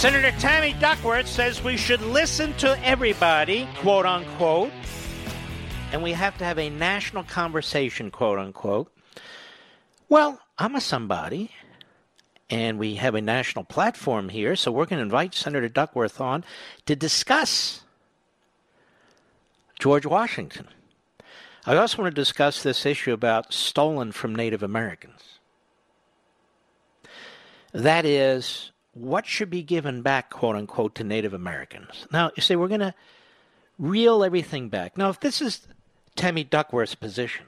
Senator Tammy Duckworth says we should listen to everybody, quote unquote, and we have to have a national conversation, quote unquote. Well, I'm a somebody, and we have a national platform here, so we're going to invite Senator Duckworth on to discuss George Washington. I also want to discuss this issue about stolen from Native Americans. That is, what should be given back, quote unquote, to Native Americans. Now, you say we're going to reel everything back. Now, if this is Tammy Duckworth's position,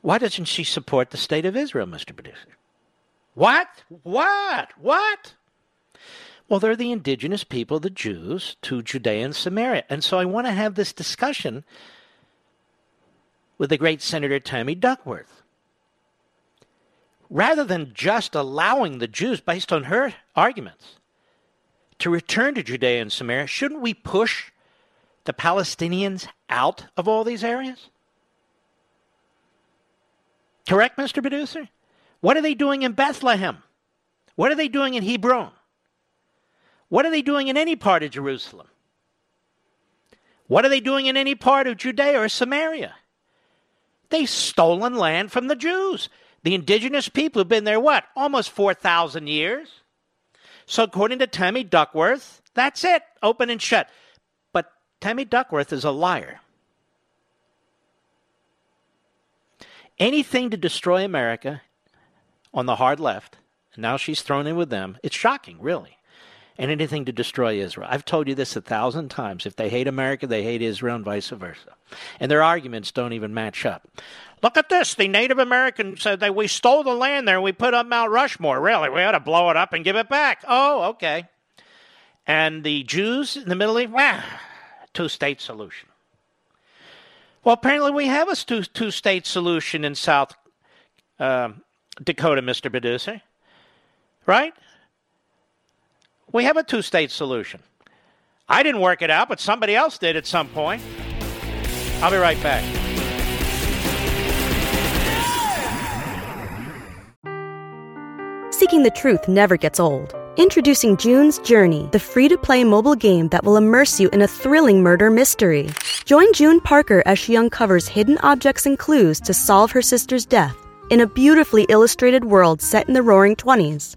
why doesn't she support the state of Israel, Mr. Producer? What? What? What? Well, they're the indigenous people, the Jews, to Judea and Samaria. And so I want to have this discussion with the great Senator Tammy Duckworth rather than just allowing the Jews, based on her arguments, to return to Judea and Samaria, shouldn't we push the Palestinians out of all these areas? Correct, Mr. Producer? What are they doing in Bethlehem? What are they doing in Hebron? What are they doing in any part of Jerusalem? What are they doing in any part of Judea or Samaria? They've stolen land from the Jews. The indigenous people have been there, what, almost 4,000 years? So, according to Tammy Duckworth, that's it, open and shut. But Tammy Duckworth is a liar. Anything to destroy America on the hard left, and now she's thrown in with them, it's shocking, really. And anything to destroy Israel. I've told you this a thousand times. If they hate America, they hate Israel, and vice versa. And their arguments don't even match up. Look at this. The Native Americans said that we stole the land there we put up Mount Rushmore. Really? We ought to blow it up and give it back. Oh, okay. And the Jews in the Middle East, well, two state solution. Well, apparently we have a two, two state solution in South uh, Dakota, Mr. Producer. Right? We have a two state solution. I didn't work it out, but somebody else did at some point. I'll be right back. Seeking the truth never gets old. Introducing June's Journey, the free to play mobile game that will immerse you in a thrilling murder mystery. Join June Parker as she uncovers hidden objects and clues to solve her sister's death in a beautifully illustrated world set in the roaring 20s.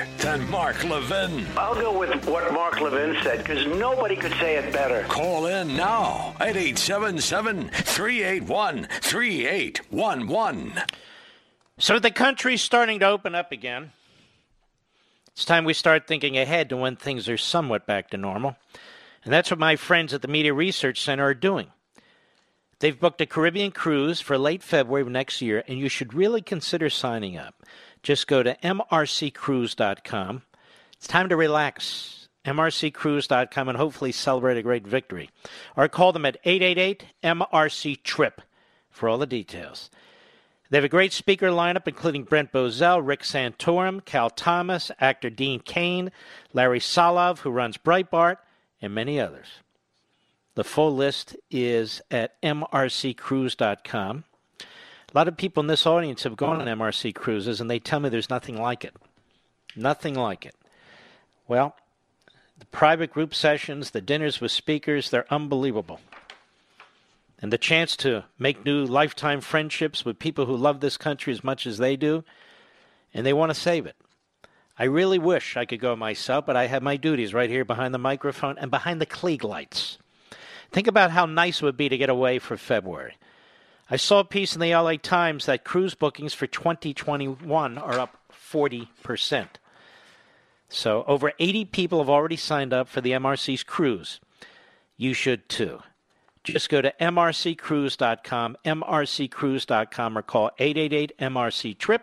than Mark Levin. I'll go with what Mark Levin said because nobody could say it better. Call in now at 877 381 3811. So the country's starting to open up again. It's time we start thinking ahead to when things are somewhat back to normal. And that's what my friends at the Media Research Center are doing. They've booked a Caribbean cruise for late February of next year, and you should really consider signing up. Just go to mrccruise.com. It's time to relax. mrccruise.com and hopefully celebrate a great victory. Or call them at 888 MRC TRIP for all the details. They have a great speaker lineup, including Brent Bozell, Rick Santorum, Cal Thomas, actor Dean Cain, Larry Solov, who runs Breitbart, and many others. The full list is at mrccruise.com. A lot of people in this audience have gone on MRC cruises, and they tell me there's nothing like it. Nothing like it. Well, the private group sessions, the dinners with speakers, they're unbelievable. And the chance to make new lifetime friendships with people who love this country as much as they do, and they want to save it. I really wish I could go myself, but I have my duties right here behind the microphone and behind the Klieg lights. Think about how nice it would be to get away for February. I saw a piece in the LA Times that cruise bookings for 2021 are up 40%. So over 80 people have already signed up for the MRC's cruise. You should too. Just go to mrccruise.com, mrccruise.com, or call 888 MRC Trip,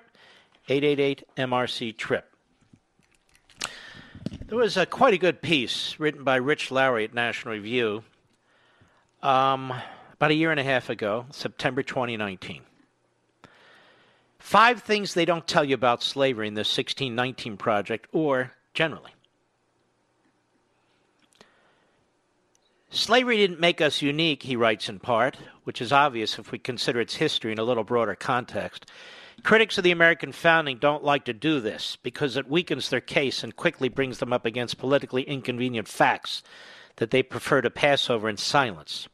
888 MRC Trip. There was a, quite a good piece written by Rich Lowry at National Review um, about a year and a half ago, September 2019. Five things they don't tell you about slavery in the 1619 Project or generally. Slavery didn't make us unique, he writes in part, which is obvious if we consider its history in a little broader context. Critics of the American founding don't like to do this because it weakens their case and quickly brings them up against politically inconvenient facts that they prefer to pass over in silence.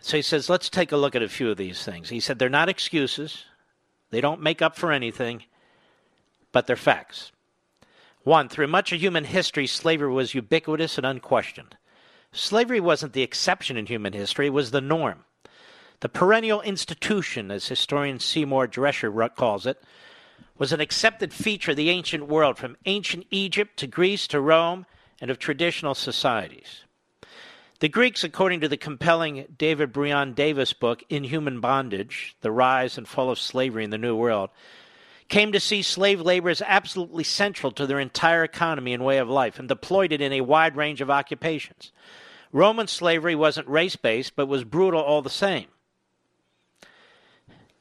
So he says, let's take a look at a few of these things. He said, they're not excuses, they don't make up for anything, but they're facts. One, through much of human history, slavery was ubiquitous and unquestioned. Slavery wasn't the exception in human history, it was the norm. The perennial institution, as historian Seymour Drescher calls it, was an accepted feature of the ancient world, from ancient Egypt to Greece to Rome, and of traditional societies. The Greeks, according to the compelling David Brion Davis book, Inhuman Bondage The Rise and Fall of Slavery in the New World, came to see slave labor as absolutely central to their entire economy and way of life and deployed it in a wide range of occupations. Roman slavery wasn't race based, but was brutal all the same.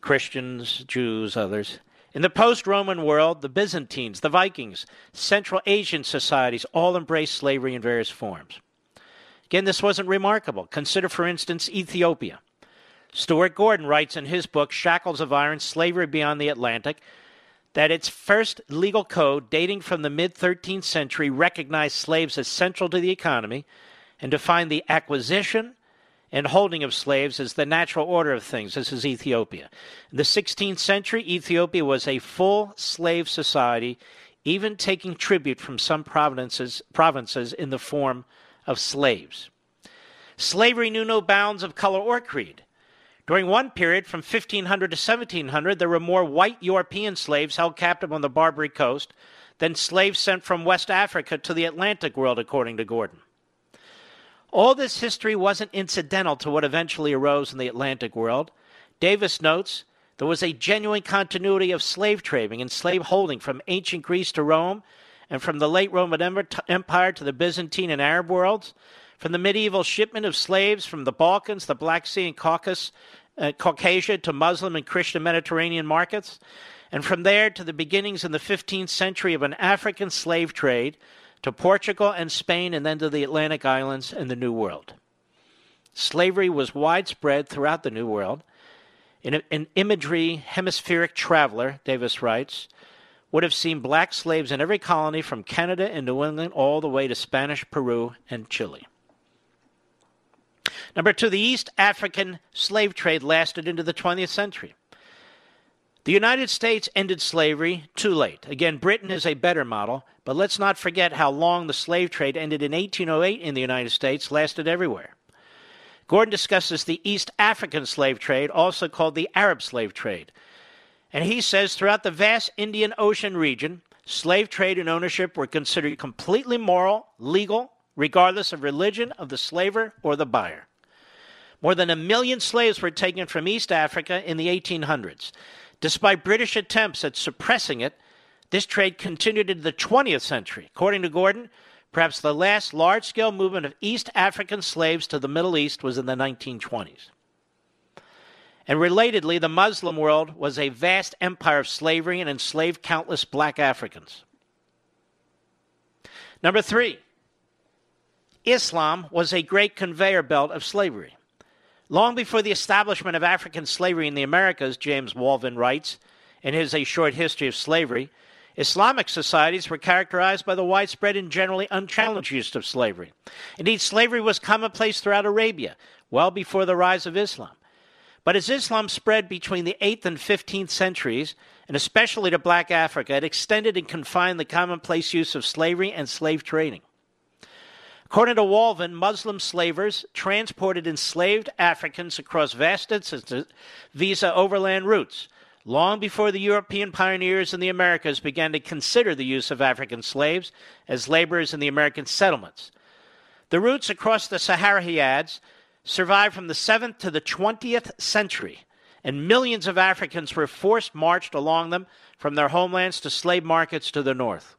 Christians, Jews, others. In the post Roman world, the Byzantines, the Vikings, Central Asian societies all embraced slavery in various forms. Again, this wasn't remarkable. Consider, for instance, Ethiopia. Stewart Gordon writes in his book, Shackles of Iron Slavery Beyond the Atlantic, that its first legal code, dating from the mid 13th century, recognized slaves as central to the economy and defined the acquisition and holding of slaves as the natural order of things. This is Ethiopia. In the 16th century, Ethiopia was a full slave society, even taking tribute from some provinces, provinces in the form of slaves. Slavery knew no bounds of color or creed. During one period, from 1500 to 1700, there were more white European slaves held captive on the Barbary Coast than slaves sent from West Africa to the Atlantic world, according to Gordon. All this history wasn't incidental to what eventually arose in the Atlantic world. Davis notes there was a genuine continuity of slave trading and slave holding from ancient Greece to Rome, and from the late Roman Empire to the Byzantine and Arab worlds, from the medieval shipment of slaves from the Balkans, the Black Sea, and Caucasus, uh, Caucasia to Muslim and Christian Mediterranean markets, and from there to the beginnings in the 15th century of an African slave trade to Portugal and Spain, and then to the Atlantic Islands and the New World. Slavery was widespread throughout the New World. In an imagery hemispheric traveler, Davis writes, would have seen black slaves in every colony from Canada and New England all the way to Spanish Peru and Chile. Number two, the East African slave trade lasted into the 20th century. The United States ended slavery too late. Again, Britain is a better model, but let's not forget how long the slave trade ended in 1808 in the United States, lasted everywhere. Gordon discusses the East African slave trade, also called the Arab slave trade. And he says throughout the vast Indian Ocean region, slave trade and ownership were considered completely moral, legal, regardless of religion of the slaver or the buyer. More than a million slaves were taken from East Africa in the 1800s. Despite British attempts at suppressing it, this trade continued into the 20th century. According to Gordon, perhaps the last large scale movement of East African slaves to the Middle East was in the 1920s. And relatedly, the Muslim world was a vast empire of slavery and enslaved countless black Africans. Number three, Islam was a great conveyor belt of slavery. Long before the establishment of African slavery in the Americas, James Walvin writes in his A Short History of Slavery, Islamic societies were characterized by the widespread and generally unchallenged use of slavery. Indeed, slavery was commonplace throughout Arabia, well before the rise of Islam. But as Islam spread between the 8th and 15th centuries, and especially to black Africa, it extended and confined the commonplace use of slavery and slave trading. According to Walvin, Muslim slavers transported enslaved Africans across vast distances via overland routes, long before the European pioneers in the Americas began to consider the use of African slaves as laborers in the American settlements. The routes across the Sahara survived from the 7th to the 20th century, and millions of Africans were forced marched along them from their homelands to slave markets to the north.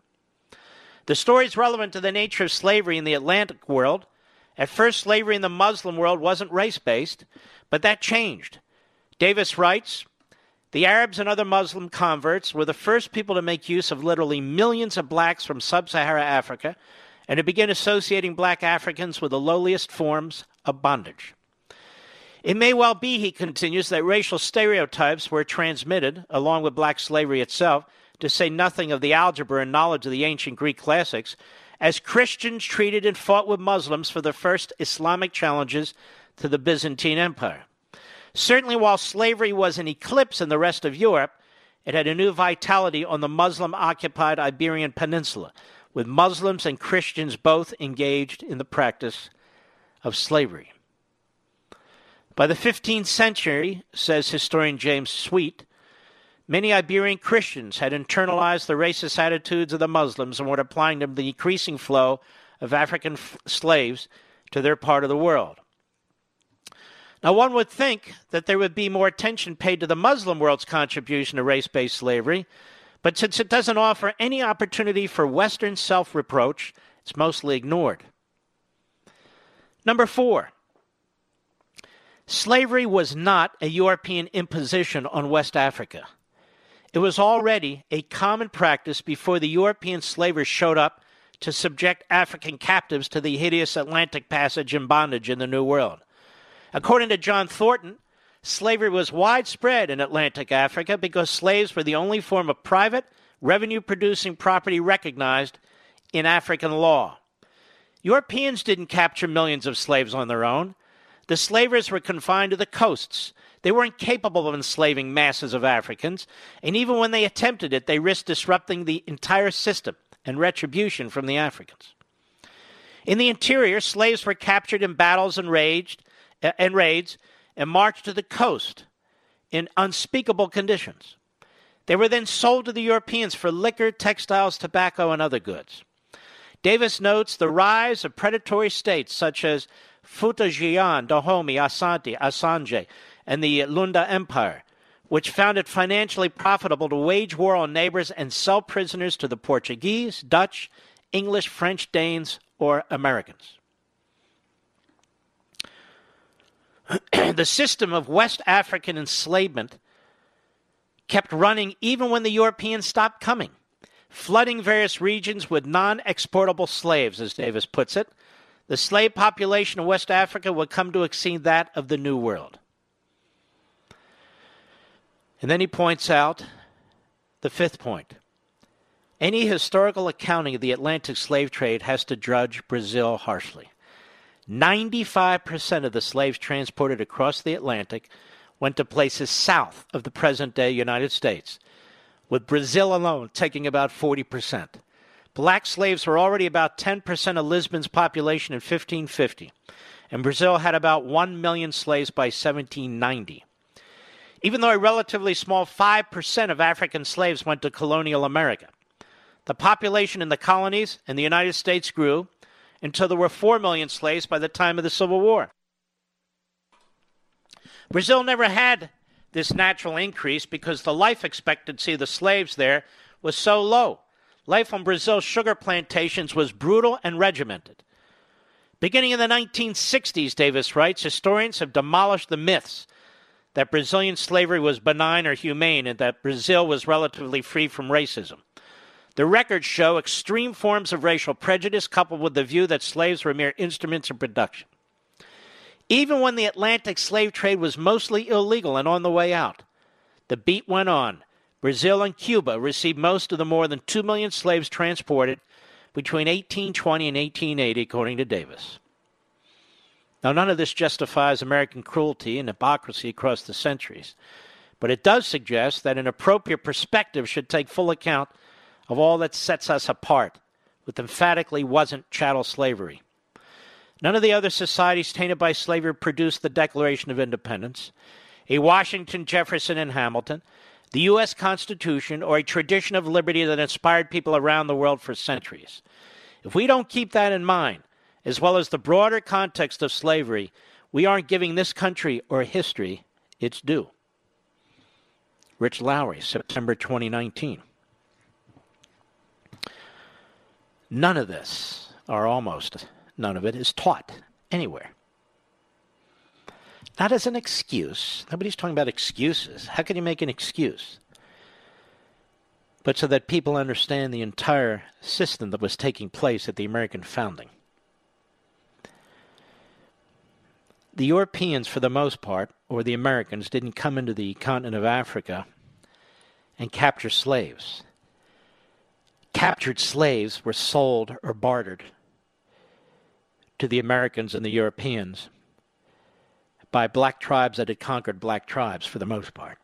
The story is relevant to the nature of slavery in the Atlantic world. At first, slavery in the Muslim world wasn't race based, but that changed. Davis writes The Arabs and other Muslim converts were the first people to make use of literally millions of blacks from sub Sahara Africa and to begin associating black Africans with the lowliest forms of bondage. It may well be, he continues, that racial stereotypes were transmitted, along with black slavery itself, to say nothing of the algebra and knowledge of the ancient Greek classics, as Christians treated and fought with Muslims for the first Islamic challenges to the Byzantine Empire. Certainly, while slavery was an eclipse in the rest of Europe, it had a new vitality on the Muslim occupied Iberian Peninsula, with Muslims and Christians both engaged in the practice of slavery. By the 15th century, says historian James Sweet, Many Iberian Christians had internalized the racist attitudes of the Muslims and were applying them to the increasing flow of African f- slaves to their part of the world. Now, one would think that there would be more attention paid to the Muslim world's contribution to race based slavery, but since it doesn't offer any opportunity for Western self reproach, it's mostly ignored. Number four, slavery was not a European imposition on West Africa. It was already a common practice before the European slavers showed up to subject African captives to the hideous Atlantic passage and bondage in the New World. According to John Thornton, slavery was widespread in Atlantic Africa because slaves were the only form of private, revenue producing property recognized in African law. Europeans didn't capture millions of slaves on their own. The slavers were confined to the coasts they were incapable of enslaving masses of Africans, and even when they attempted it, they risked disrupting the entire system and retribution from the Africans. In the interior, slaves were captured in battles and, raged, uh, and raids and marched to the coast in unspeakable conditions. They were then sold to the Europeans for liquor, textiles, tobacco, and other goods. Davis notes the rise of predatory states such as Fouta-Djallon, Dahomey, Asante, Assange, and the Lunda Empire, which found it financially profitable to wage war on neighbors and sell prisoners to the Portuguese, Dutch, English, French, Danes, or Americans. [CLEARS THROAT] the system of West African enslavement kept running even when the Europeans stopped coming, flooding various regions with non exportable slaves, as Davis puts it. The slave population of West Africa would come to exceed that of the New World. And then he points out the fifth point. Any historical accounting of the Atlantic slave trade has to judge Brazil harshly. 95% of the slaves transported across the Atlantic went to places south of the present day United States, with Brazil alone taking about 40%. Black slaves were already about 10% of Lisbon's population in 1550, and Brazil had about 1 million slaves by 1790. Even though a relatively small 5% of African slaves went to colonial America, the population in the colonies and the United States grew until there were 4 million slaves by the time of the Civil War. Brazil never had this natural increase because the life expectancy of the slaves there was so low. Life on Brazil's sugar plantations was brutal and regimented. Beginning in the 1960s, Davis writes, historians have demolished the myths that Brazilian slavery was benign or humane and that Brazil was relatively free from racism. The records show extreme forms of racial prejudice coupled with the view that slaves were mere instruments of production. Even when the Atlantic slave trade was mostly illegal and on the way out, the beat went on. Brazil and Cuba received most of the more than 2 million slaves transported between 1820 and 1880, according to Davis. Now, none of this justifies American cruelty and hypocrisy across the centuries, but it does suggest that an appropriate perspective should take full account of all that sets us apart, which emphatically wasn't chattel slavery. None of the other societies tainted by slavery produced the Declaration of Independence, a Washington, Jefferson, and Hamilton, the U.S. Constitution, or a tradition of liberty that inspired people around the world for centuries. If we don't keep that in mind, as well as the broader context of slavery, we aren't giving this country or history its due. Rich Lowry, September 2019. None of this, or almost none of it, is taught anywhere. Not as an excuse. Nobody's talking about excuses. How can you make an excuse? But so that people understand the entire system that was taking place at the American founding. The Europeans, for the most part, or the Americans, didn't come into the continent of Africa and capture slaves. Captured slaves were sold or bartered to the Americans and the Europeans by black tribes that had conquered black tribes for the most part.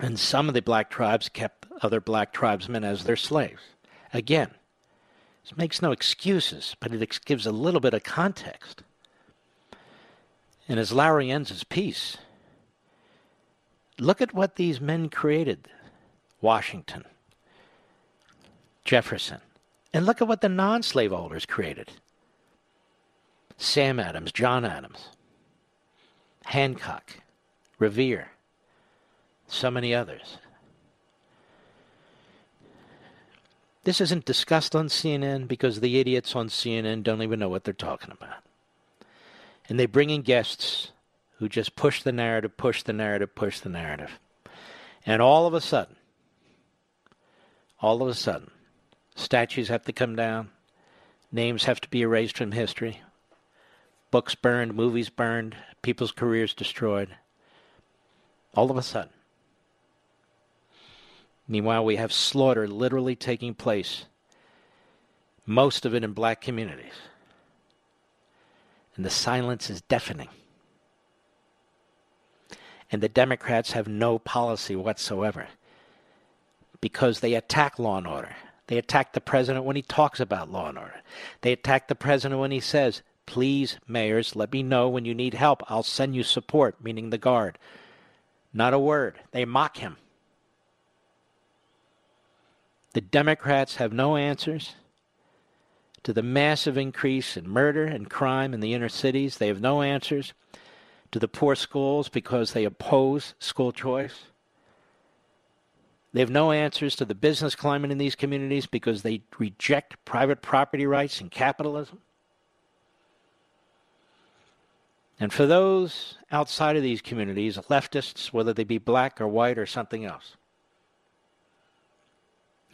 And some of the black tribes kept other black tribesmen as their slaves. Again, this makes no excuses, but it gives a little bit of context. And as Lowry ends his piece, look at what these men created Washington, Jefferson, and look at what the non slaveholders created Sam Adams, John Adams. Hancock, Revere, so many others. This isn't discussed on CNN because the idiots on CNN don't even know what they're talking about. And they bring in guests who just push the narrative, push the narrative, push the narrative. And all of a sudden, all of a sudden, statues have to come down, names have to be erased from history, books burned, movies burned, people's careers destroyed. All of a sudden. Meanwhile, we have slaughter literally taking place, most of it in black communities. And the silence is deafening. And the Democrats have no policy whatsoever because they attack law and order. They attack the president when he talks about law and order. They attack the president when he says Please, mayors, let me know when you need help. I'll send you support, meaning the guard. Not a word. They mock him. The Democrats have no answers to the massive increase in murder and crime in the inner cities. They have no answers to the poor schools because they oppose school choice. They have no answers to the business climate in these communities because they reject private property rights and capitalism. And for those outside of these communities, leftists, whether they be black or white or something else,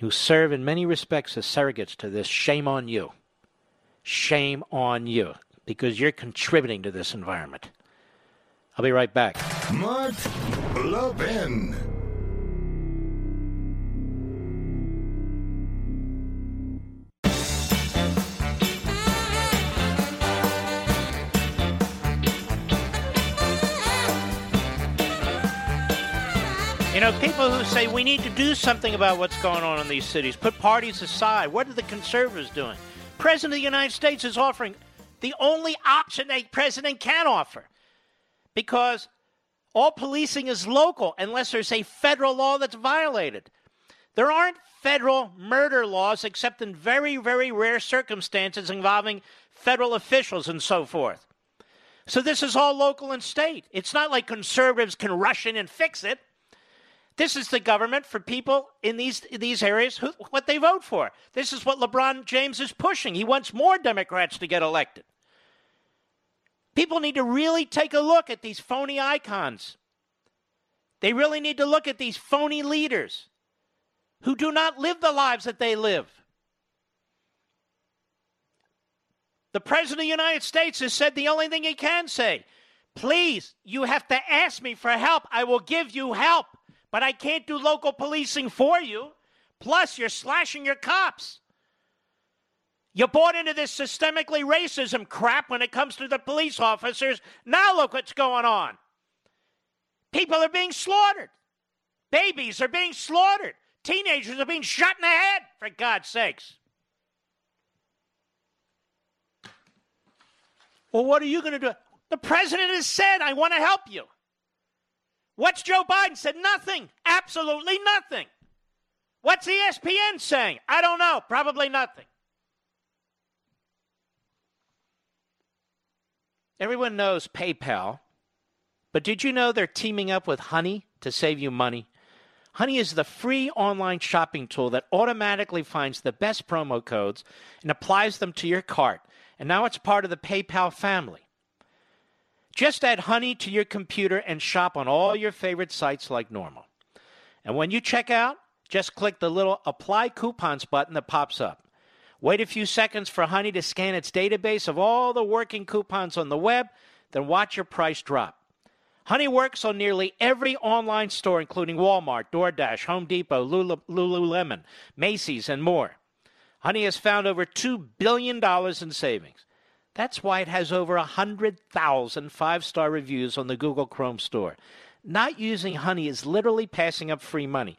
who serve in many respects as surrogates to this, shame on you. Shame on you, because you're contributing to this environment. I'll be right back. Mark Levin. Know, people who say we need to do something about what's going on in these cities, put parties aside. What are the conservatives doing? President of the United States is offering the only option a president can offer because all policing is local unless there's a federal law that's violated. There aren't federal murder laws except in very, very rare circumstances involving federal officials and so forth. So this is all local and state. It's not like conservatives can rush in and fix it. This is the government for people in these these areas who, what they vote for. This is what LeBron James is pushing. He wants more Democrats to get elected. People need to really take a look at these phony icons. They really need to look at these phony leaders who do not live the lives that they live. The President of the United States has said the only thing he can say please, you have to ask me for help. I will give you help but I can't do local policing for you. Plus, you're slashing your cops. You bought into this systemically racism crap when it comes to the police officers. Now look what's going on. People are being slaughtered. Babies are being slaughtered. Teenagers are being shot in the head, for God's sakes. Well, what are you going to do? The president has said, I want to help you. What's Joe Biden said? Nothing. Absolutely nothing. What's ESPN saying? I don't know. Probably nothing. Everyone knows PayPal, but did you know they're teaming up with Honey to save you money? Honey is the free online shopping tool that automatically finds the best promo codes and applies them to your cart. And now it's part of the PayPal family. Just add Honey to your computer and shop on all your favorite sites like normal. And when you check out, just click the little Apply Coupons button that pops up. Wait a few seconds for Honey to scan its database of all the working coupons on the web, then watch your price drop. Honey works on nearly every online store, including Walmart, DoorDash, Home Depot, Lululemon, Macy's, and more. Honey has found over $2 billion in savings. That's why it has over 100,000 five star reviews on the Google Chrome store. Not using Honey is literally passing up free money.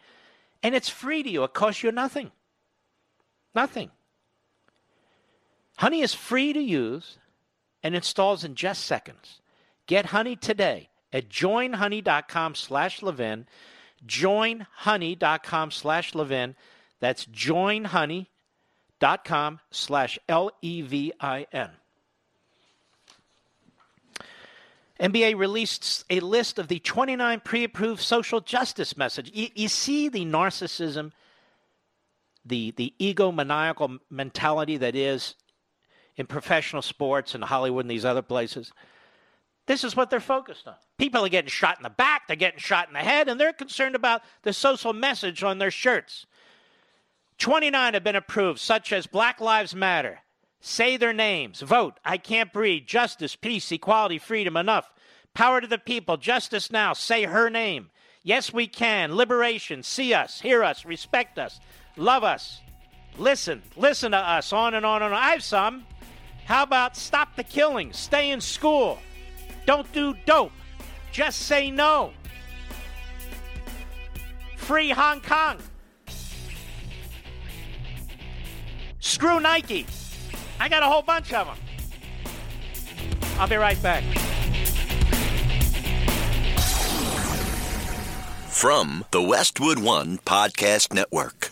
And it's free to you, it costs you nothing. Nothing. Honey is free to use and installs in just seconds. Get Honey today at joinhoney.com slash Levin. Joinhoney.com slash Levin. That's joinhoney.com slash L E V I N. NBA released a list of the 29 pre approved social justice messages. You, you, see the narcissism, the, the egomaniacal mentality that is in professional sports and Hollywood and these other places. This is what they're focused on. People are getting shot in the back, they're getting shot in the head, and they're concerned about the social message on their shirts. 29 have been approved, such as Black Lives Matter, Say their names, vote, I can't breathe, justice, peace, equality, freedom, enough. Power to the people, justice now, say her name. Yes, we can. Liberation, see us, hear us, respect us, love us, listen, listen to us, on and on and on. I have some. How about stop the killing, stay in school, don't do dope, just say no. Free Hong Kong. Screw Nike. I got a whole bunch of them. I'll be right back. From the Westwood One Podcast Network.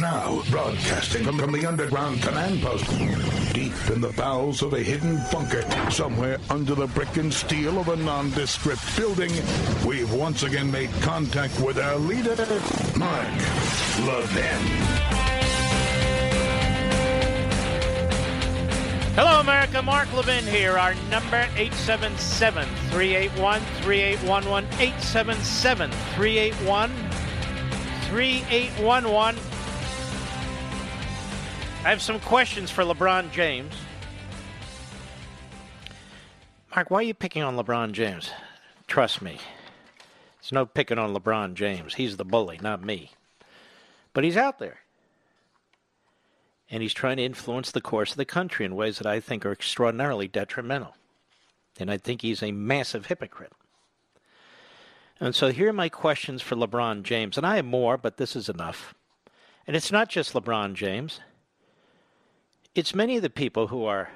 Now, broadcasting from, from the underground command post, deep in the bowels of a hidden bunker, somewhere under the brick and steel of a nondescript building, we've once again made contact with our leader, Mark Levin. Hello, America. Mark Levin here. Our number 877 381 3811. 877 381 3811. I have some questions for LeBron James. Mark, why are you picking on LeBron James? Trust me. There's no picking on LeBron James. He's the bully, not me. But he's out there. And he's trying to influence the course of the country in ways that I think are extraordinarily detrimental. And I think he's a massive hypocrite. And so here are my questions for LeBron James. And I have more, but this is enough. And it's not just LeBron James it's many of the people who are.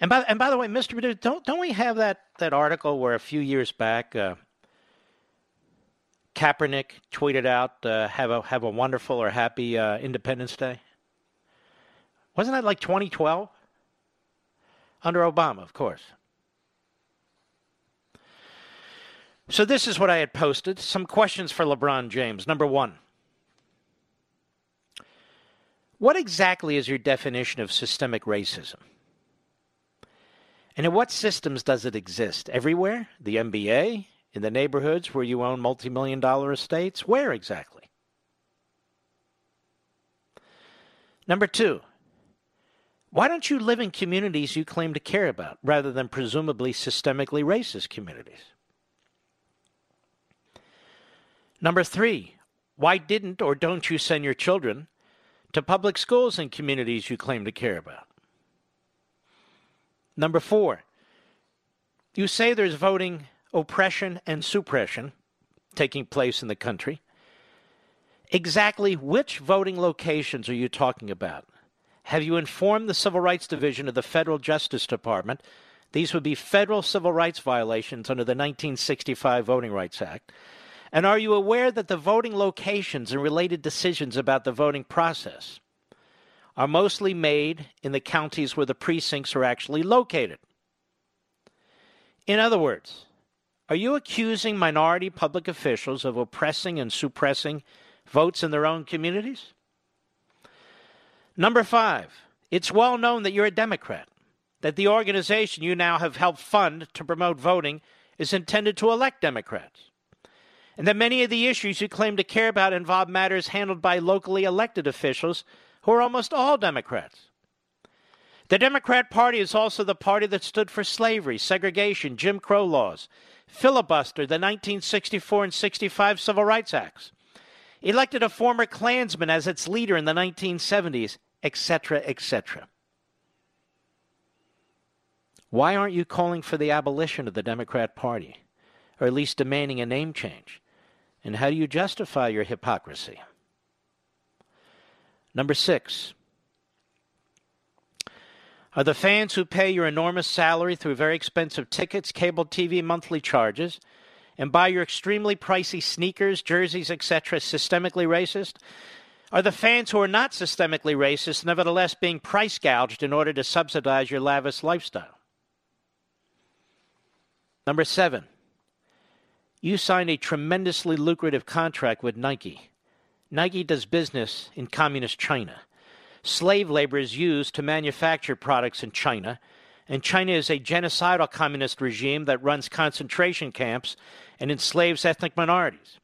And by and by the way, Mr. Don't don't we have that that article where a few years back uh, Kaepernick tweeted out uh, have a have a wonderful or happy uh, Independence Day? Wasn't that like 2012? Under Obama, of course. So this is what I had posted. Some questions for LeBron James. Number one. What exactly is your definition of systemic racism? And in what systems does it exist? Everywhere? The NBA? In the neighborhoods where you own multi million dollar estates? Where exactly? Number two, Why don't you live in communities you claim to care about rather than presumably systemically racist communities? Number three, why didn't or don't you send your children to public schools and communities you claim to care about? Number four, you say there's voting oppression and suppression taking place in the country. Exactly which voting locations are you talking about? Have you informed the Civil Rights Division of the Federal Justice Department? These would be federal civil rights violations under the 1965 Voting Rights Act. And are you aware that the voting locations and related decisions about the voting process are mostly made in the counties where the precincts are actually located? In other words, are you accusing minority public officials of oppressing and suppressing votes in their own communities? Number five, it's well known that you're a Democrat, that the organization you now have helped fund to promote voting is intended to elect Democrats, and that many of the issues you claim to care about involve matters handled by locally elected officials who are almost all Democrats. The Democrat Party is also the party that stood for slavery, segregation, Jim Crow laws, filibuster, the 1964 and 65 Civil Rights Acts, elected a former Klansman as its leader in the 1970s, etc., etc. Why aren't you calling for the abolition of the Democrat Party, or at least demanding a name change? And how do you justify your hypocrisy? Number six. Are the fans who pay your enormous salary through very expensive tickets, cable TV monthly charges, and buy your extremely pricey sneakers, jerseys, etc., systemically racist? Are the fans who are not systemically racist nevertheless being price gouged in order to subsidize your lavish lifestyle? Number seven, you signed a tremendously lucrative contract with Nike. Nike does business in communist China. Slave labor is used to manufacture products in China, and China is a genocidal communist regime that runs concentration camps and enslaves ethnic minorities.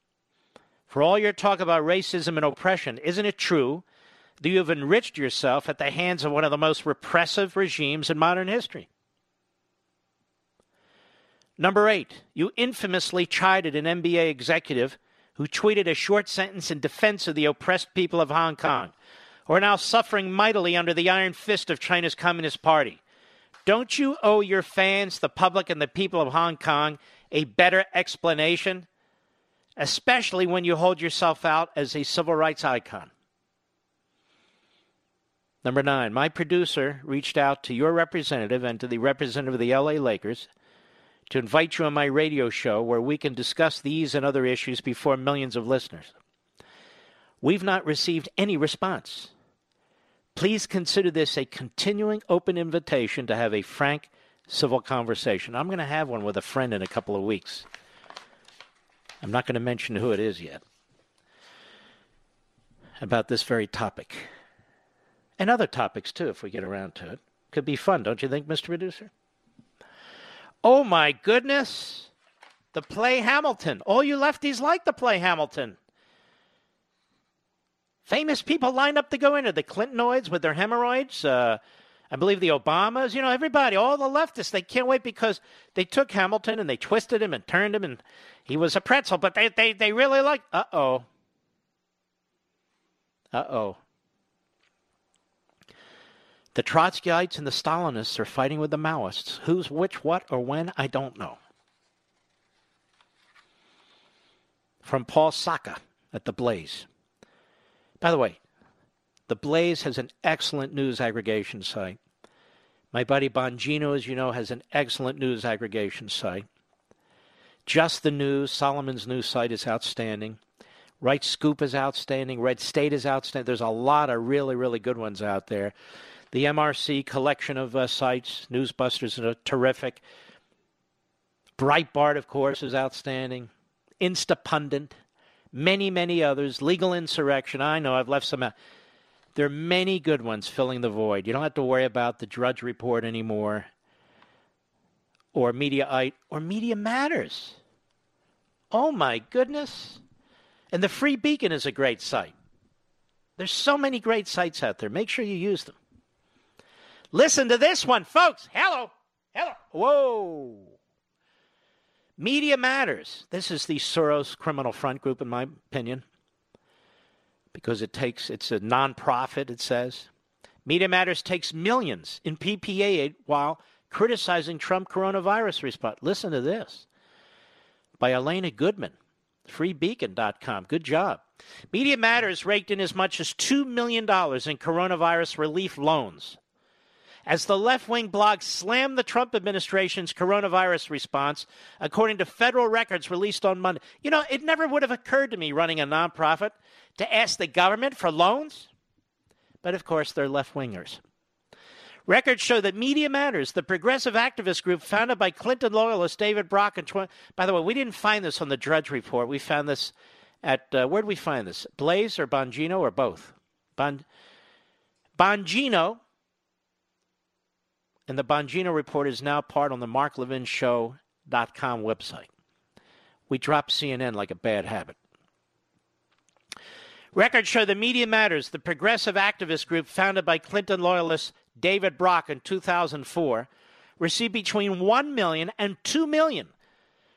For all your talk about racism and oppression, isn't it true that you have enriched yourself at the hands of one of the most repressive regimes in modern history? Number eight, you infamously chided an NBA executive who tweeted a short sentence in defense of the oppressed people of Hong Kong, who are now suffering mightily under the iron fist of China's Communist Party. Don't you owe your fans, the public, and the people of Hong Kong a better explanation especially when you hold yourself out as a civil rights icon. Number nine, my producer reached out to your representative and to the representative of the LA Lakers to invite you on my radio show where we can discuss these and other issues before millions of listeners. We've not received any response. Please consider this a continuing open invitation to have a frank civil conversation. I'm going to have one with a friend in a couple of weeks. I'm not going to mention who it is yet, about this very topic. And other topics, too, if we get around to it. Could be fun, don't you think, Mr. Producer? Oh, my goodness. The play Hamilton. All you lefties like the play Hamilton. Famous people lined up to go into the Clintonoids with their hemorrhoids. Uh, I believe the Obamas, you know, everybody, all the leftists, they can't wait because they took Hamilton and they twisted him and turned him and he was a pretzel, but they, they, they really like, uh oh. Uh oh. The Trotskyites and the Stalinists are fighting with the Maoists. Who's which, what, or when, I don't know. From Paul Sacca at The Blaze. By the way, The Blaze has an excellent news aggregation site. My buddy Bongino, as you know, has an excellent news aggregation site. Just the News, Solomon's news site is outstanding. Right Scoop is outstanding. Red State is outstanding. There's a lot of really, really good ones out there. The MRC collection of uh, sites, Newsbusters, are terrific. Breitbart, of course, is outstanding. Instapundit, many, many others. Legal Insurrection. I know I've left some out. There are many good ones filling the void. You don't have to worry about the Drudge Report anymore, or Mediaite, or Media Matters. Oh my goodness. And the Free Beacon is a great site. There's so many great sites out there. Make sure you use them. Listen to this one, folks. Hello. Hello. Whoa. Media Matters. This is the Soros Criminal Front Group, in my opinion, because it takes, it's a nonprofit, it says. Media Matters takes millions in PPP aid while criticizing Trump coronavirus response. Listen to this by Alana Goodman, freebeacon.com. Good job. Media Matters raked in as much as $2 million in coronavirus relief loans. As the left wing blog slammed the Trump administration's coronavirus response, according to federal records released on Monday. You know, it never would have occurred to me running a nonprofit to ask the government for loans. But of course, they're left wingers. Records show that Media Matters, the progressive activist group founded by Clinton loyalist David Brock and 20. By the way, we didn't find this on the Drudge Report. We found this at uh, where did we find this? Blaze or Bongino or both? Bon, Bongino. And the Bongino Report is now part on the MarkLevinShow.com website. We dropped CNN like a bad habit. Records show the Media Matters, the progressive activist group founded by Clinton loyalist David Brock in 2004, received between 1 million and 2 million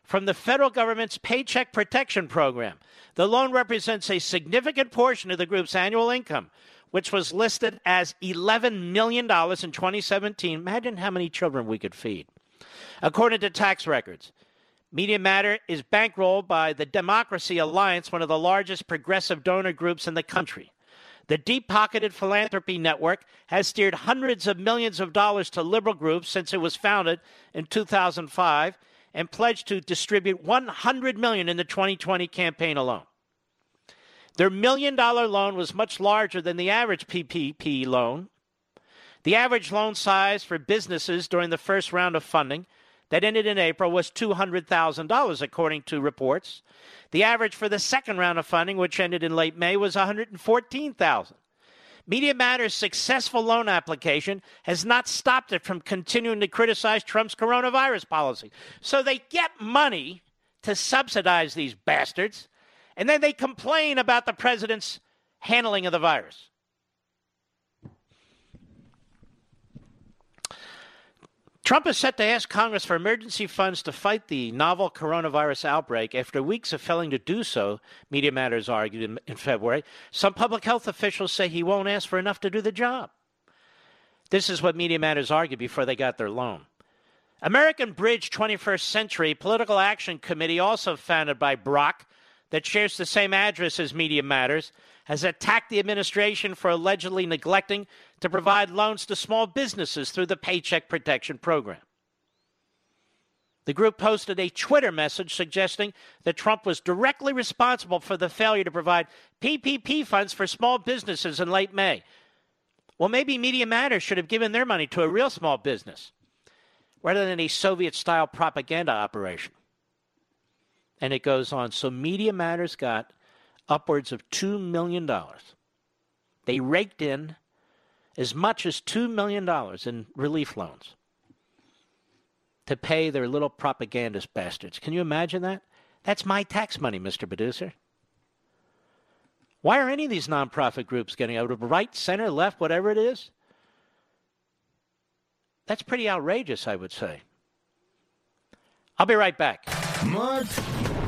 from the federal government's Paycheck Protection Program. The loan represents a significant portion of the group's annual income, which was listed as $11 million in 2017. Imagine how many children we could feed. According to tax records, Media Matter is bankrolled by the Democracy Alliance, one of the largest progressive donor groups in the country. The deep pocketed philanthropy network has steered hundreds of millions of dollars to liberal groups since it was founded in 2005 and pledged to distribute 100 million in the 2020 campaign alone. Their million dollar loan was much larger than the average PPP loan. The average loan size for businesses during the first round of funding that ended in April was $200,000 according to reports. The average for the second round of funding which ended in late May was 114,000. Media Matters' successful loan application has not stopped it from continuing to criticize Trump's coronavirus policy. So they get money to subsidize these bastards, and then they complain about the president's handling of the virus. Trump is set to ask Congress for emergency funds to fight the novel coronavirus outbreak after weeks of failing to do so, Media Matters argued in, in, February. Some public health officials say he won't ask for enough to do the job. This is what Media Matters argued before they got their loan. American Bridge 21st Century Political Action Committee, also founded by Brock, that shares the same address as Media Matters, has attacked the administration for allegedly neglecting to provide loans to small businesses through the Paycheck Protection Program. The group posted a Twitter message suggesting that Trump was directly responsible for the failure to provide PPP funds for small businesses in late May. Well, maybe Media Matters should have given their money to a real small business rather than a Soviet style propaganda operation. And it goes on. So Media Matters got upwards of $2 million. They raked in as much as $2 million in relief loans to pay their little propagandist bastards. Can you imagine that? That's my tax money, Mr. Producer. Why are any of these nonprofit groups getting out of right, center, left, whatever it is? That's pretty outrageous, I would say. I'll be right back. Mark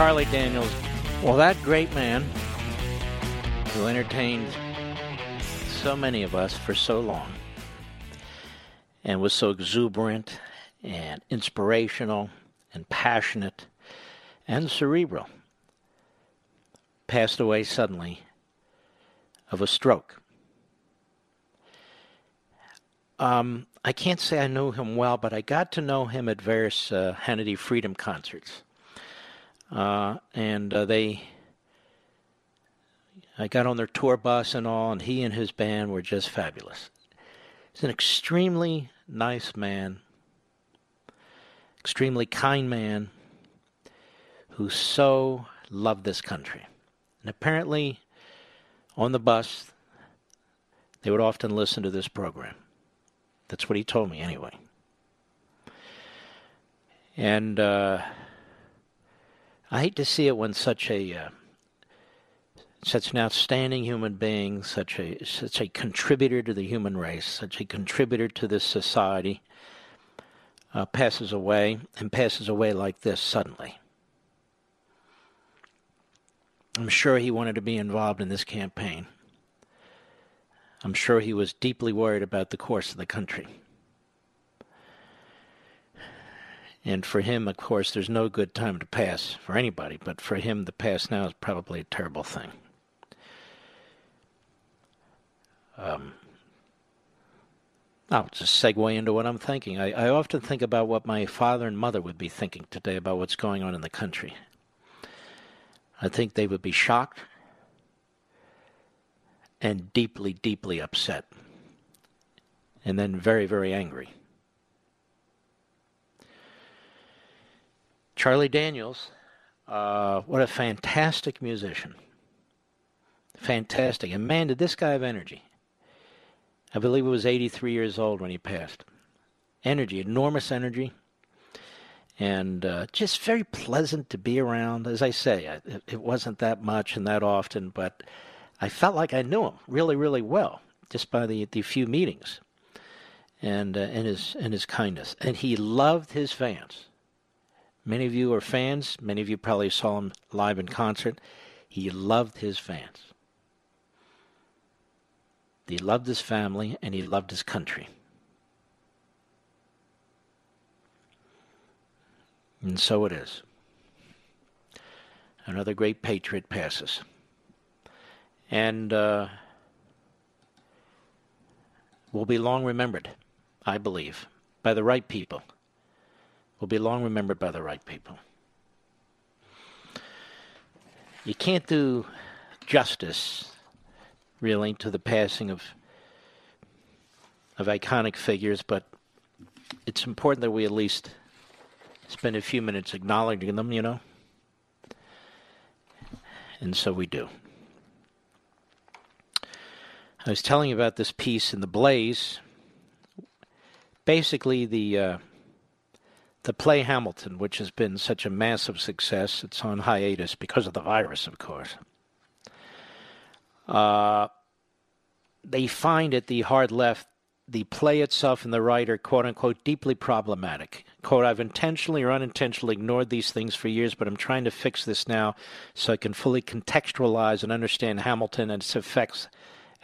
Charlie Daniels, well, that great man who entertained so many of us for so long and was so exuberant and inspirational and passionate and cerebral passed away suddenly of a stroke. Um, I can't say I knew him well, but I got to know him at various uh, Hannity Freedom concerts. Uh, and uh, they, I got on their tour bus and all, and he and his band were just fabulous. He's an extremely nice man, extremely kind man who so loved this country. And apparently, on the bus, they would often listen to this program. That's what he told me, anyway. And uh, I hate to see it when such a uh, such an outstanding human being, such a such a contributor to the human race, such a contributor to this society, uh, passes away and passes away like this suddenly. I'm sure he wanted to be involved in this campaign. I'm sure he was deeply worried about the course of the country. And for him, of course, there's no good time to pass for anybody, but for him, the pass now is probably a terrible thing. Um, I'll just segue into what I'm thinking. I, I often think about what my father and mother would be thinking today about what's going on in the country. I think they would be shocked and deeply, deeply upset, and then very, very angry. Charlie Daniels, uh, what a fantastic musician. Fantastic. And man, did this guy have energy. I believe he was 83 years old when he passed. Energy, enormous energy, and uh, just very pleasant to be around. As I say, it, it wasn't that much and that often, but I felt like I knew him really, really well just by the, the few meetings and uh, and his and his kindness. And he loved his fans. Many of you are fans. Many of you probably saw him live in concert. He loved his fans. He loved his family and he loved his country. And so it is. Another great patriot passes. And uh, will be long remembered, I believe, by the right people will be long remembered by the right people. You can't do justice, really, to the passing of of iconic figures, but it's important that we at least spend a few minutes acknowledging them, you know? And so we do. I was telling you about this piece in The Blaze. Basically, the uh, the play Hamilton, which has been such a massive success, it's on hiatus because of the virus, of course. Uh, they find at the hard left the play itself and the writer, quote unquote, deeply problematic. Quote, I've intentionally or unintentionally ignored these things for years, but I'm trying to fix this now so I can fully contextualize and understand Hamilton and its effects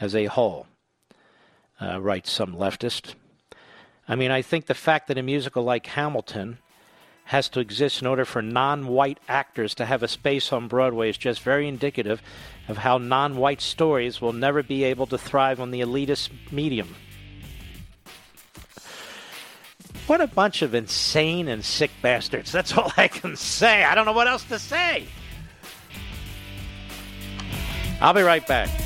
as a whole, uh, writes some leftist. I mean, I think the fact that a musical like Hamilton has to exist in order for non white actors to have a space on Broadway is just very indicative of how non white stories will never be able to thrive on the elitist medium. What a bunch of insane and sick bastards. That's all I can say. I don't know what else to say. I'll be right back.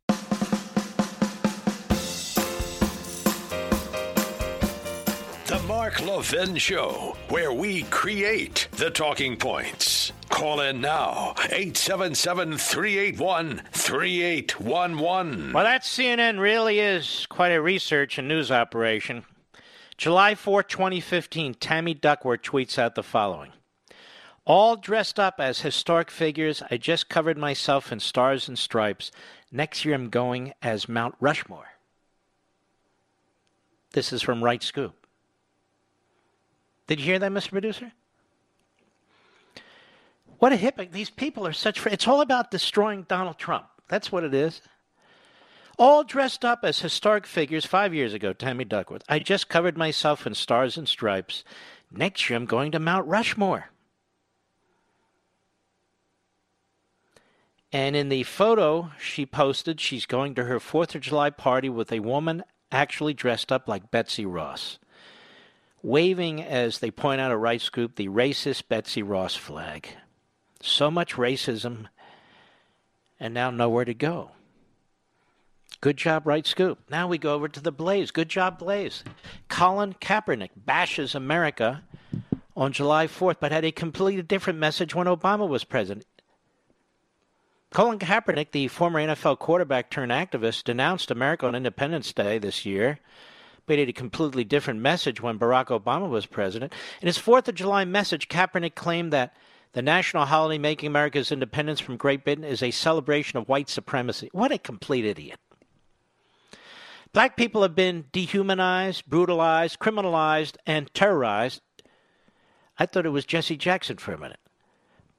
The Mark Levin Show, where we create the talking points. Call in now, 877 381 3811. Well, that CNN really is quite a research and news operation. July 4, 2015, Tammy Duckworth tweets out the following All dressed up as historic figures, I just covered myself in stars and stripes. Next year, I'm going as Mount Rushmore. This is from Right Scoop. Did you hear that, Mr. Producer? What a hypocrite. These people are such. It's all about destroying Donald Trump. That's what it is. All dressed up as historic figures five years ago, Tammy Duckworth. I just covered myself in stars and stripes. Next year, I'm going to Mount Rushmore. And in the photo she posted, she's going to her 4th of July party with a woman actually dressed up like Betsy Ross waving, as they point out a right scoop, the racist Betsy Ross flag. So much racism, and now nowhere to go. Good job, right scoop. Now we go over to the Blaze. Good job, Blaze. Colin Kaepernick bashes America on July 4th, but had a completely different message when Obama was president. Colin Kaepernick, the former NFL quarterback turned activist, denounced America on Independence Day this year but had a completely different message when Barack Obama was president. In his Fourth of July message, Kaepernick claimed that the national holiday making America's independence from Great Britain is a celebration of white supremacy. What a complete idiot. Black people have been dehumanized, brutalized, criminalized, and terrorized. I thought it was Jesse Jackson for a minute.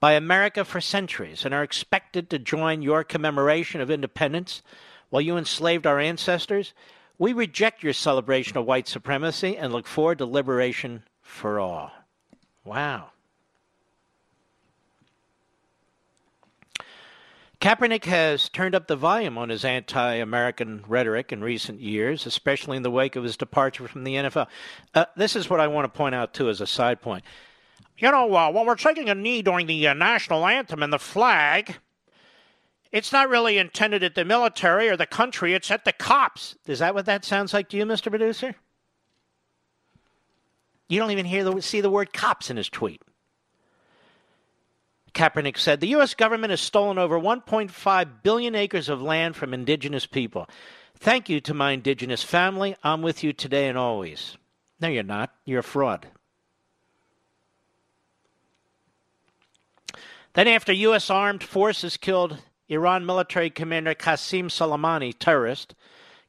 By America for centuries, and are expected to join your commemoration of independence while you enslaved our ancestors we reject your celebration of white supremacy and look forward to liberation for all. Wow. Kaepernick has turned up the volume on his anti American rhetoric in recent years, especially in the wake of his departure from the NFL. Uh, this is what I want to point out, too, as a side point. You know, uh, when we're taking a knee during the uh, national anthem and the flag, it's not really intended at the military or the country, it's at the cops. Is that what that sounds like to you, Mr. Producer? You don't even hear the, see the word cops in his tweet. Kaepernick said the U.S. government has stolen over 1.5 billion acres of land from indigenous people. Thank you to my indigenous family. I'm with you today and always. No, you're not. You're a fraud. Then, after U.S. armed forces killed Iran military commander Qasem Soleimani, terrorist,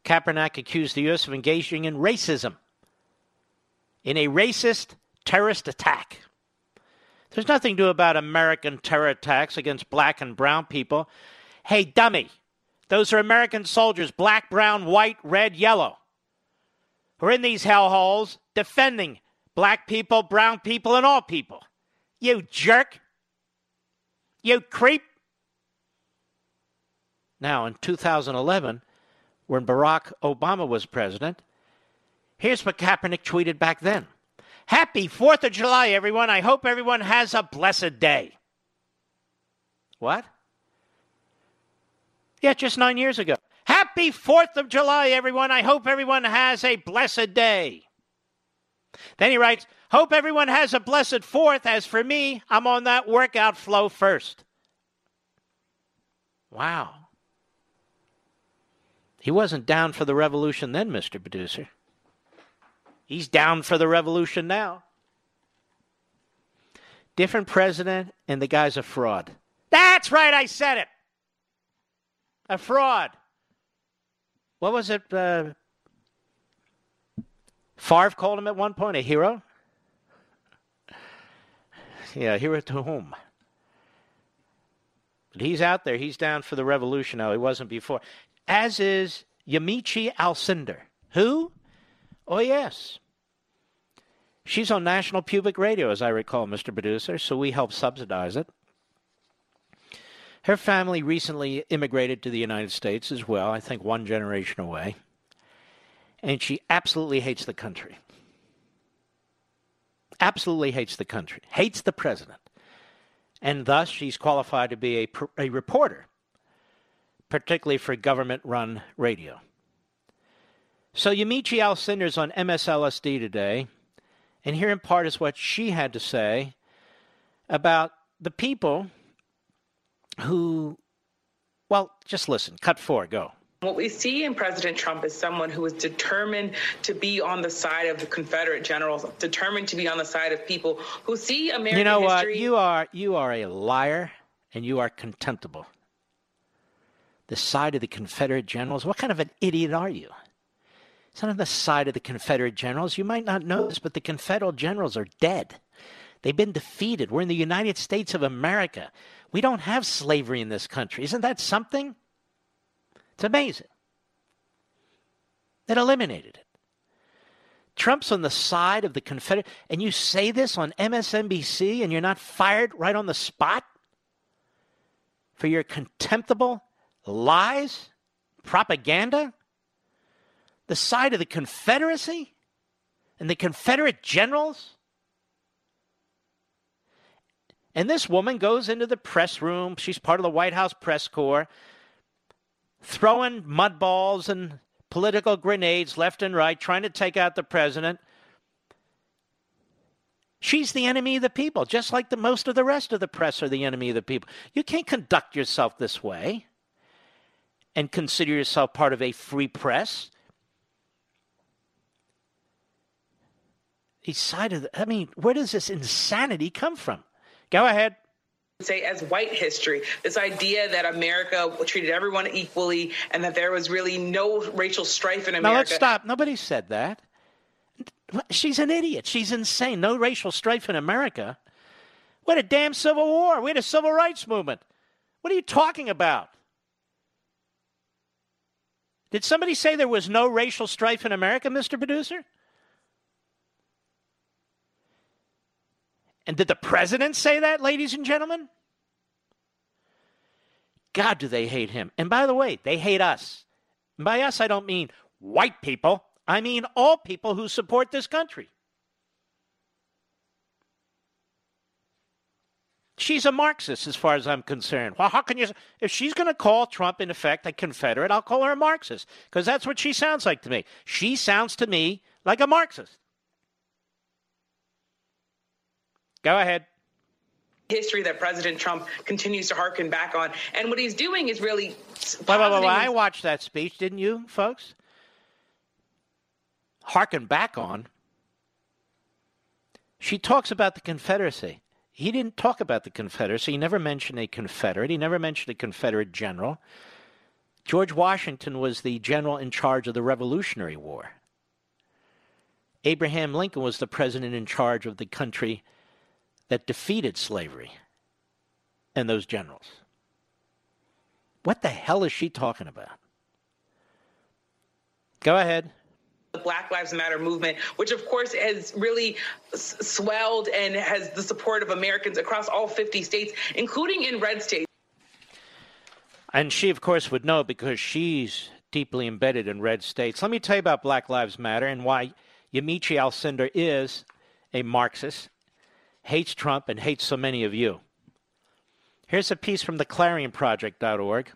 Kaepernick accused the U.S. of engaging in racism, in a racist terrorist attack. There's nothing do about American terror attacks against black and brown people. Hey, dummy, those are American soldiers, black, brown, white, red, yellow, who are in these hellholes defending black people, brown people, and all people. You jerk. You creep. Now, in 2011, when Barack Obama was president, here's what Kaepernick tweeted back then Happy 4th of July, everyone. I hope everyone has a blessed day. What? Yeah, just nine years ago. Happy 4th of July, everyone. I hope everyone has a blessed day. Then he writes, Hope everyone has a blessed 4th. As for me, I'm on that workout flow first. Wow. He wasn't down for the revolution then, Mr. Producer. He's down for the revolution now. Different president, and the guy's a fraud. That's right, I said it. A fraud. What was it? Uh, Favre called him at one point a hero. Yeah, hero to whom? But he's out there. He's down for the revolution now. He wasn't before. As is Yamiche Alcindor. Who? Oh, yes. She's on National Public Radio, as I recall, Mr. Producer, so we help subsidize it. Her family recently immigrated to the United States as well, I think one generation away. And she absolutely hates the country. Absolutely hates the country, hates the president. And thus, she's qualified to be a, a reporter, particularly for government run radio. So, Yamiche Alcindor's on MSLSD today, and here in part is what she had to say about the people who, well, just listen. Cut four, go. What we see in President Trump is someone who is determined to be on the side of the Confederate generals, determined to be on the side of people who see American history. You know history. what? You are you are a liar and you are contemptible. The side of the Confederate generals? What kind of an idiot are you? It's not on the side of the Confederate generals. You might not know this, but the Confederate generals are dead. They've been defeated. We're in the United States of America. We don't have slavery in this country. Isn't that something? It's amazing. That eliminated it. Trump's on the side of the Confederate, and you say this on MSNBC and you're not fired right on the spot for your contemptible lies, propaganda? The side of the Confederacy and the Confederate generals? And this woman goes into the press room. She's part of the White House press corps, throwing mud balls and political grenades left and right, trying to take out the president. She's the enemy of the people, just like the most of the rest of the press are the enemy of the people. You can't conduct yourself this way and consider yourself part of a free press. Each side of the, I mean, where does this insanity come from? Go ahead. Say as white history this idea that america treated everyone equally and that there was really no racial strife in america now let's stop. Nobody said that. She's an idiot. She's insane. No racial strife in america. What a damn civil war. We had a civil rights movement. What are you talking about did somebody say there was no racial strife in america mr producer And did the president say that, ladies and gentlemen? God, do they hate him. And by the way, they hate us. And by us, I don't mean white people, I mean all people who support this country. She's a Marxist as far as I'm concerned. Well, how can you? If she's going to call Trump, in effect, a Confederate, I'll call her a Marxist because that's what she sounds like to me. She sounds to me like a Marxist. Go ahead. History that President Trump continues to harken back on. And what he's doing is really. Well, well, well, I watched that speech, didn't you, folks? Harken back on. She talks about the Confederacy. He didn't talk about the Confederacy. He never mentioned a Confederate. He never mentioned a Confederate general. George Washington was the general in charge of the Revolutionary War. Abraham Lincoln was the president in charge of the country that defeated slavery and those generals. What the hell is she talking about? Go ahead. The Black Lives Matter movement, which of course has really s- swelled and has the support of Americans across all 50 states, including in red states. And she, of course, would know because she's deeply embedded in red states. Let me tell you about Black Lives Matter and why Yamiche Alcindor is a Marxist hates Trump and hates so many of you. Here's a piece from the clarionproject.org.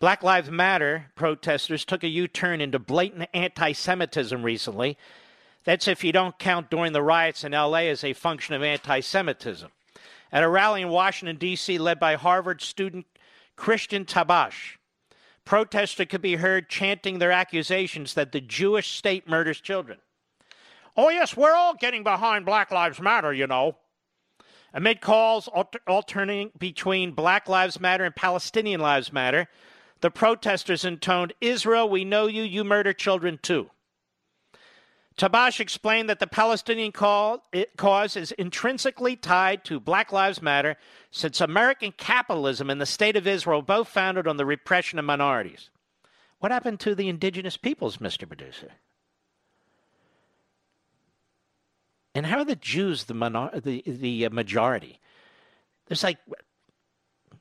Black Lives Matter protesters took a U turn into blatant anti Semitism recently. That's if you don't count during the riots in LA as a function of anti Semitism. At a rally in Washington, D.C., led by Harvard student Christian Tabash, protesters could be heard chanting their accusations that the Jewish state murders children. Oh, yes, we're all getting behind Black Lives Matter, you know. Amid calls alter- alternating between Black Lives Matter and Palestinian Lives Matter, the protesters intoned, Israel, we know you, you murder children too. Tabash explained that the Palestinian cause is intrinsically tied to Black Lives Matter since American capitalism and the State of Israel both founded on the repression of minorities. What happened to the indigenous peoples, Mr. Producer? And how are the Jews the, minor- the, the majority? There's like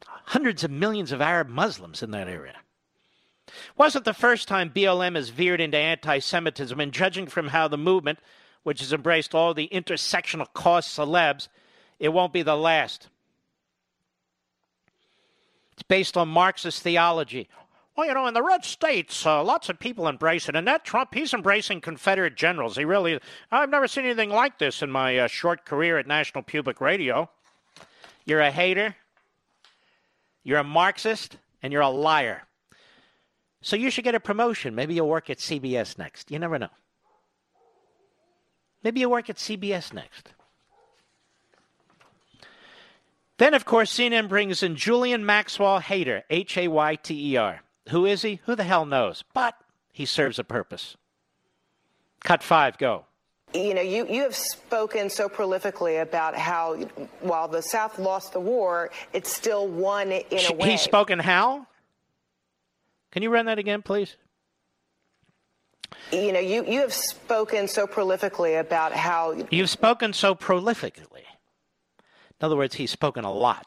hundreds of millions of Arab Muslims in that area. Wasn't the first time BLM has veered into anti Semitism, and judging from how the movement, which has embraced all the intersectional cause celebs, it won't be the last. It's based on Marxist theology. Well, you know, in the red states, uh, lots of people embrace it. And that Trump, he's embracing Confederate generals. He really, I've never seen anything like this in my uh, short career at National Public Radio. You're a hater, you're a Marxist, and you're a liar. So you should get a promotion. Maybe you'll work at CBS next. You never know. Maybe you'll work at CBS next. Then, of course, CNN brings in Julian Maxwell Hayter, H A Y T E R. Who is he? Who the hell knows? But he serves a purpose. Cut five, go. You know, you, you have spoken so prolifically about how while the South lost the war, it still won in a way. He's spoken how? Can you run that again, please? You know, you, you have spoken so prolifically about how. You've spoken so prolifically. In other words, he's spoken a lot.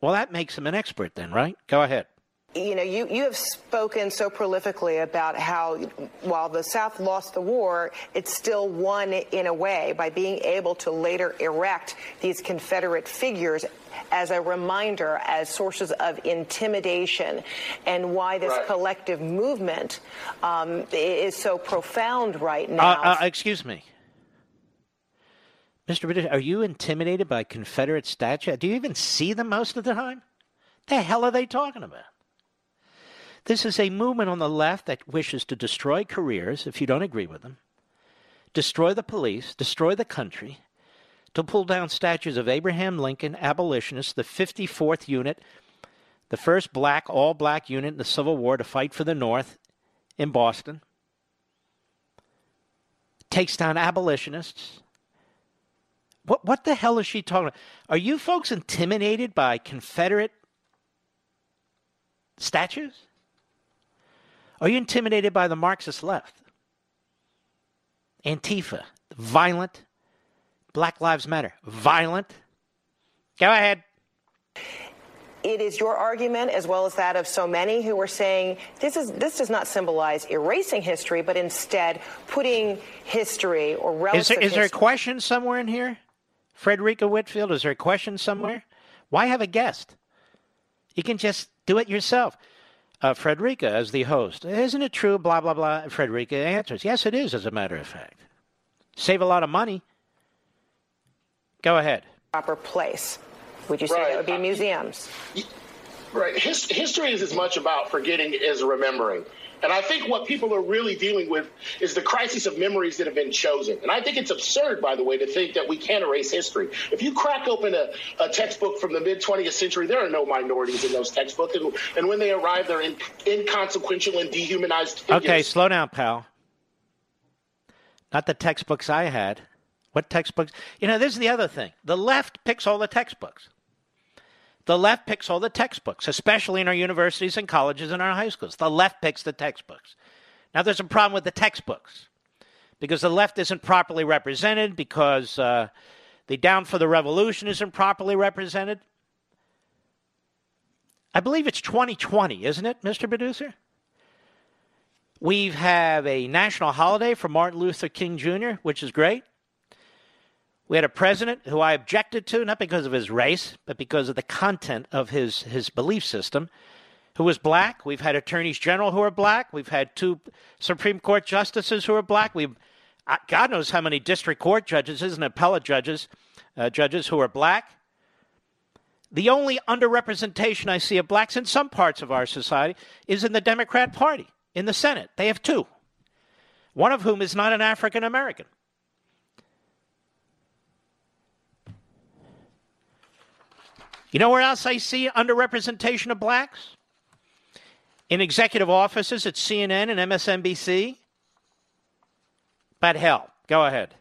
Well, that makes him an expert then, right? Go ahead you know, you, you have spoken so prolifically about how while the South lost the war, it still won in a way by being able to later erect these Confederate figures as a reminder, as sources of intimidation, and why this right. collective movement um, is so profound right now. Uh, uh, excuse me. Mr. British, are you intimidated by Confederate statues? Do you even see them most of the time? The hell are they talking about? This is a movement on the left that wishes to destroy careers, if you don't agree with them, destroy the police, destroy the country, to pull down statues of Abraham Lincoln, abolitionists, the 54th unit, the first black, all black unit in the Civil War to fight for the North in Boston, takes down abolitionists. What, what the hell is she talking about? Are you folks intimidated by Confederate statues? Are you intimidated by the Marxist left? Antifa, violent. Black Lives Matter, violent. Go ahead. It is your argument, as well as that of so many who are saying this is this does not symbolize erasing history, but instead putting history or relics. Is there, is there a question somewhere in here, Frederica Whitfield? Is there a question somewhere? Why have a guest? You can just do it yourself uh, Frederica as the host. Isn't it true? Blah, blah, blah. Frederica answers, Yes, it is, as a matter of fact. Save a lot of money. Go ahead. Proper place. Would you say right. that would be museums? Right. His, history is as much about forgetting as remembering. And I think what people are really dealing with is the crisis of memories that have been chosen. And I think it's absurd, by the way, to think that we can't erase history. If you crack open a, a textbook from the mid 20th century, there are no minorities in those textbooks. And, and when they arrive, they're in, inconsequential and dehumanized. Figures. Okay, slow down, pal. Not the textbooks I had. What textbooks? You know, this is the other thing. The left picks all the textbooks. The left picks all the textbooks, especially in our universities and colleges and our high schools. The left picks the textbooks. Now, there's a problem with the textbooks because the left isn't properly represented, because uh, the Down for the Revolution isn't properly represented. I believe it's 2020, isn't it, Mr. Producer? We have a national holiday for Martin Luther King Jr., which is great. We had a president who I objected to, not because of his race, but because of the content of his, his belief system, who was black. We've had attorneys general who are black. We've had two Supreme Court justices who are black. Uh, God knows how many district court judges and appellate judges, uh, judges who are black. The only underrepresentation I see of blacks in some parts of our society is in the Democrat Party, in the Senate. They have two, one of whom is not an African American. You know where else I see underrepresentation of blacks? In executive offices at CNN and MSNBC? But hell, go ahead.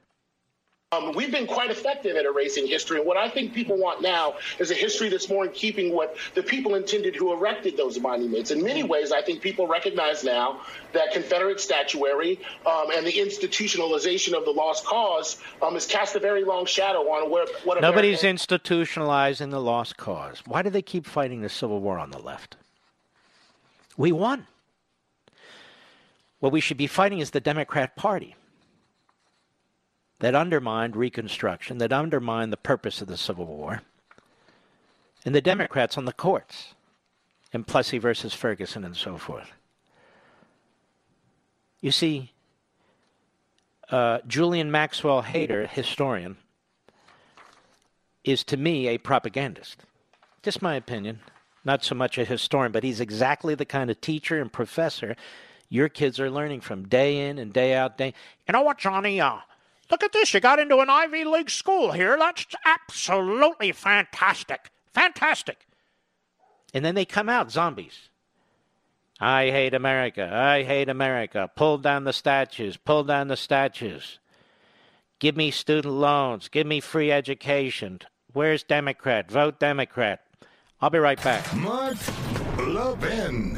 Um, we've been quite effective at erasing history. And what I think people want now is a history that's more in keeping what the people intended who erected those monuments. In many ways, I think people recognize now that Confederate statuary um, and the institutionalization of the lost cause um, has cast a very long shadow on where, what Nobody's institutionalizing the lost cause. Why do they keep fighting the Civil War on the left? We won. What we should be fighting is the Democrat Party that undermined Reconstruction, that undermined the purpose of the Civil War, and the Democrats on the courts, and Plessy versus Ferguson and so forth. You see, uh, Julian Maxwell Hayter, historian, is to me a propagandist. Just my opinion. Not so much a historian, but he's exactly the kind of teacher and professor your kids are learning from day in and day out. Day, you know what, Johnny? Uh, Look at this. You got into an Ivy League school here. That's absolutely fantastic. Fantastic. And then they come out zombies. I hate America. I hate America. Pull down the statues. Pull down the statues. Give me student loans. Give me free education. Where's Democrat? Vote Democrat. I'll be right back. Mark Levin.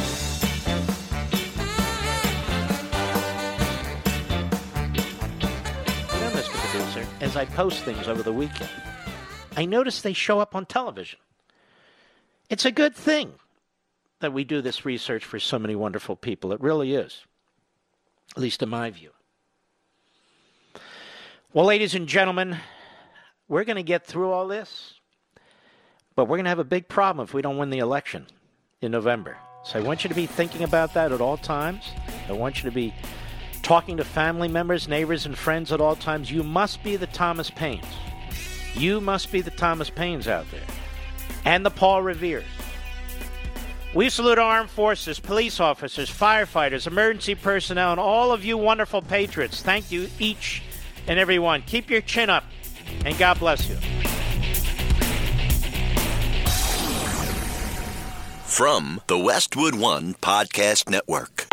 as I post things over the weekend, I notice they show up on television. It's a good thing that we do this research for so many wonderful people. It really is, at least in my view. Well, ladies and gentlemen, we're going to get through all this, but we're going to have a big problem if we don't win the election in November. So I want you to be thinking about that at all times. I want you to be talking to family members, neighbors, and friends at all times. You must be the Thomas Paines. You must be the Thomas Paines out there. And the Paul Reveres. We salute our armed forces, police officers, firefighters, emergency personnel, and all of you wonderful patriots. Thank you, each and every one. Keep your chin up, and God bless you. From the Westwood One Podcast Network.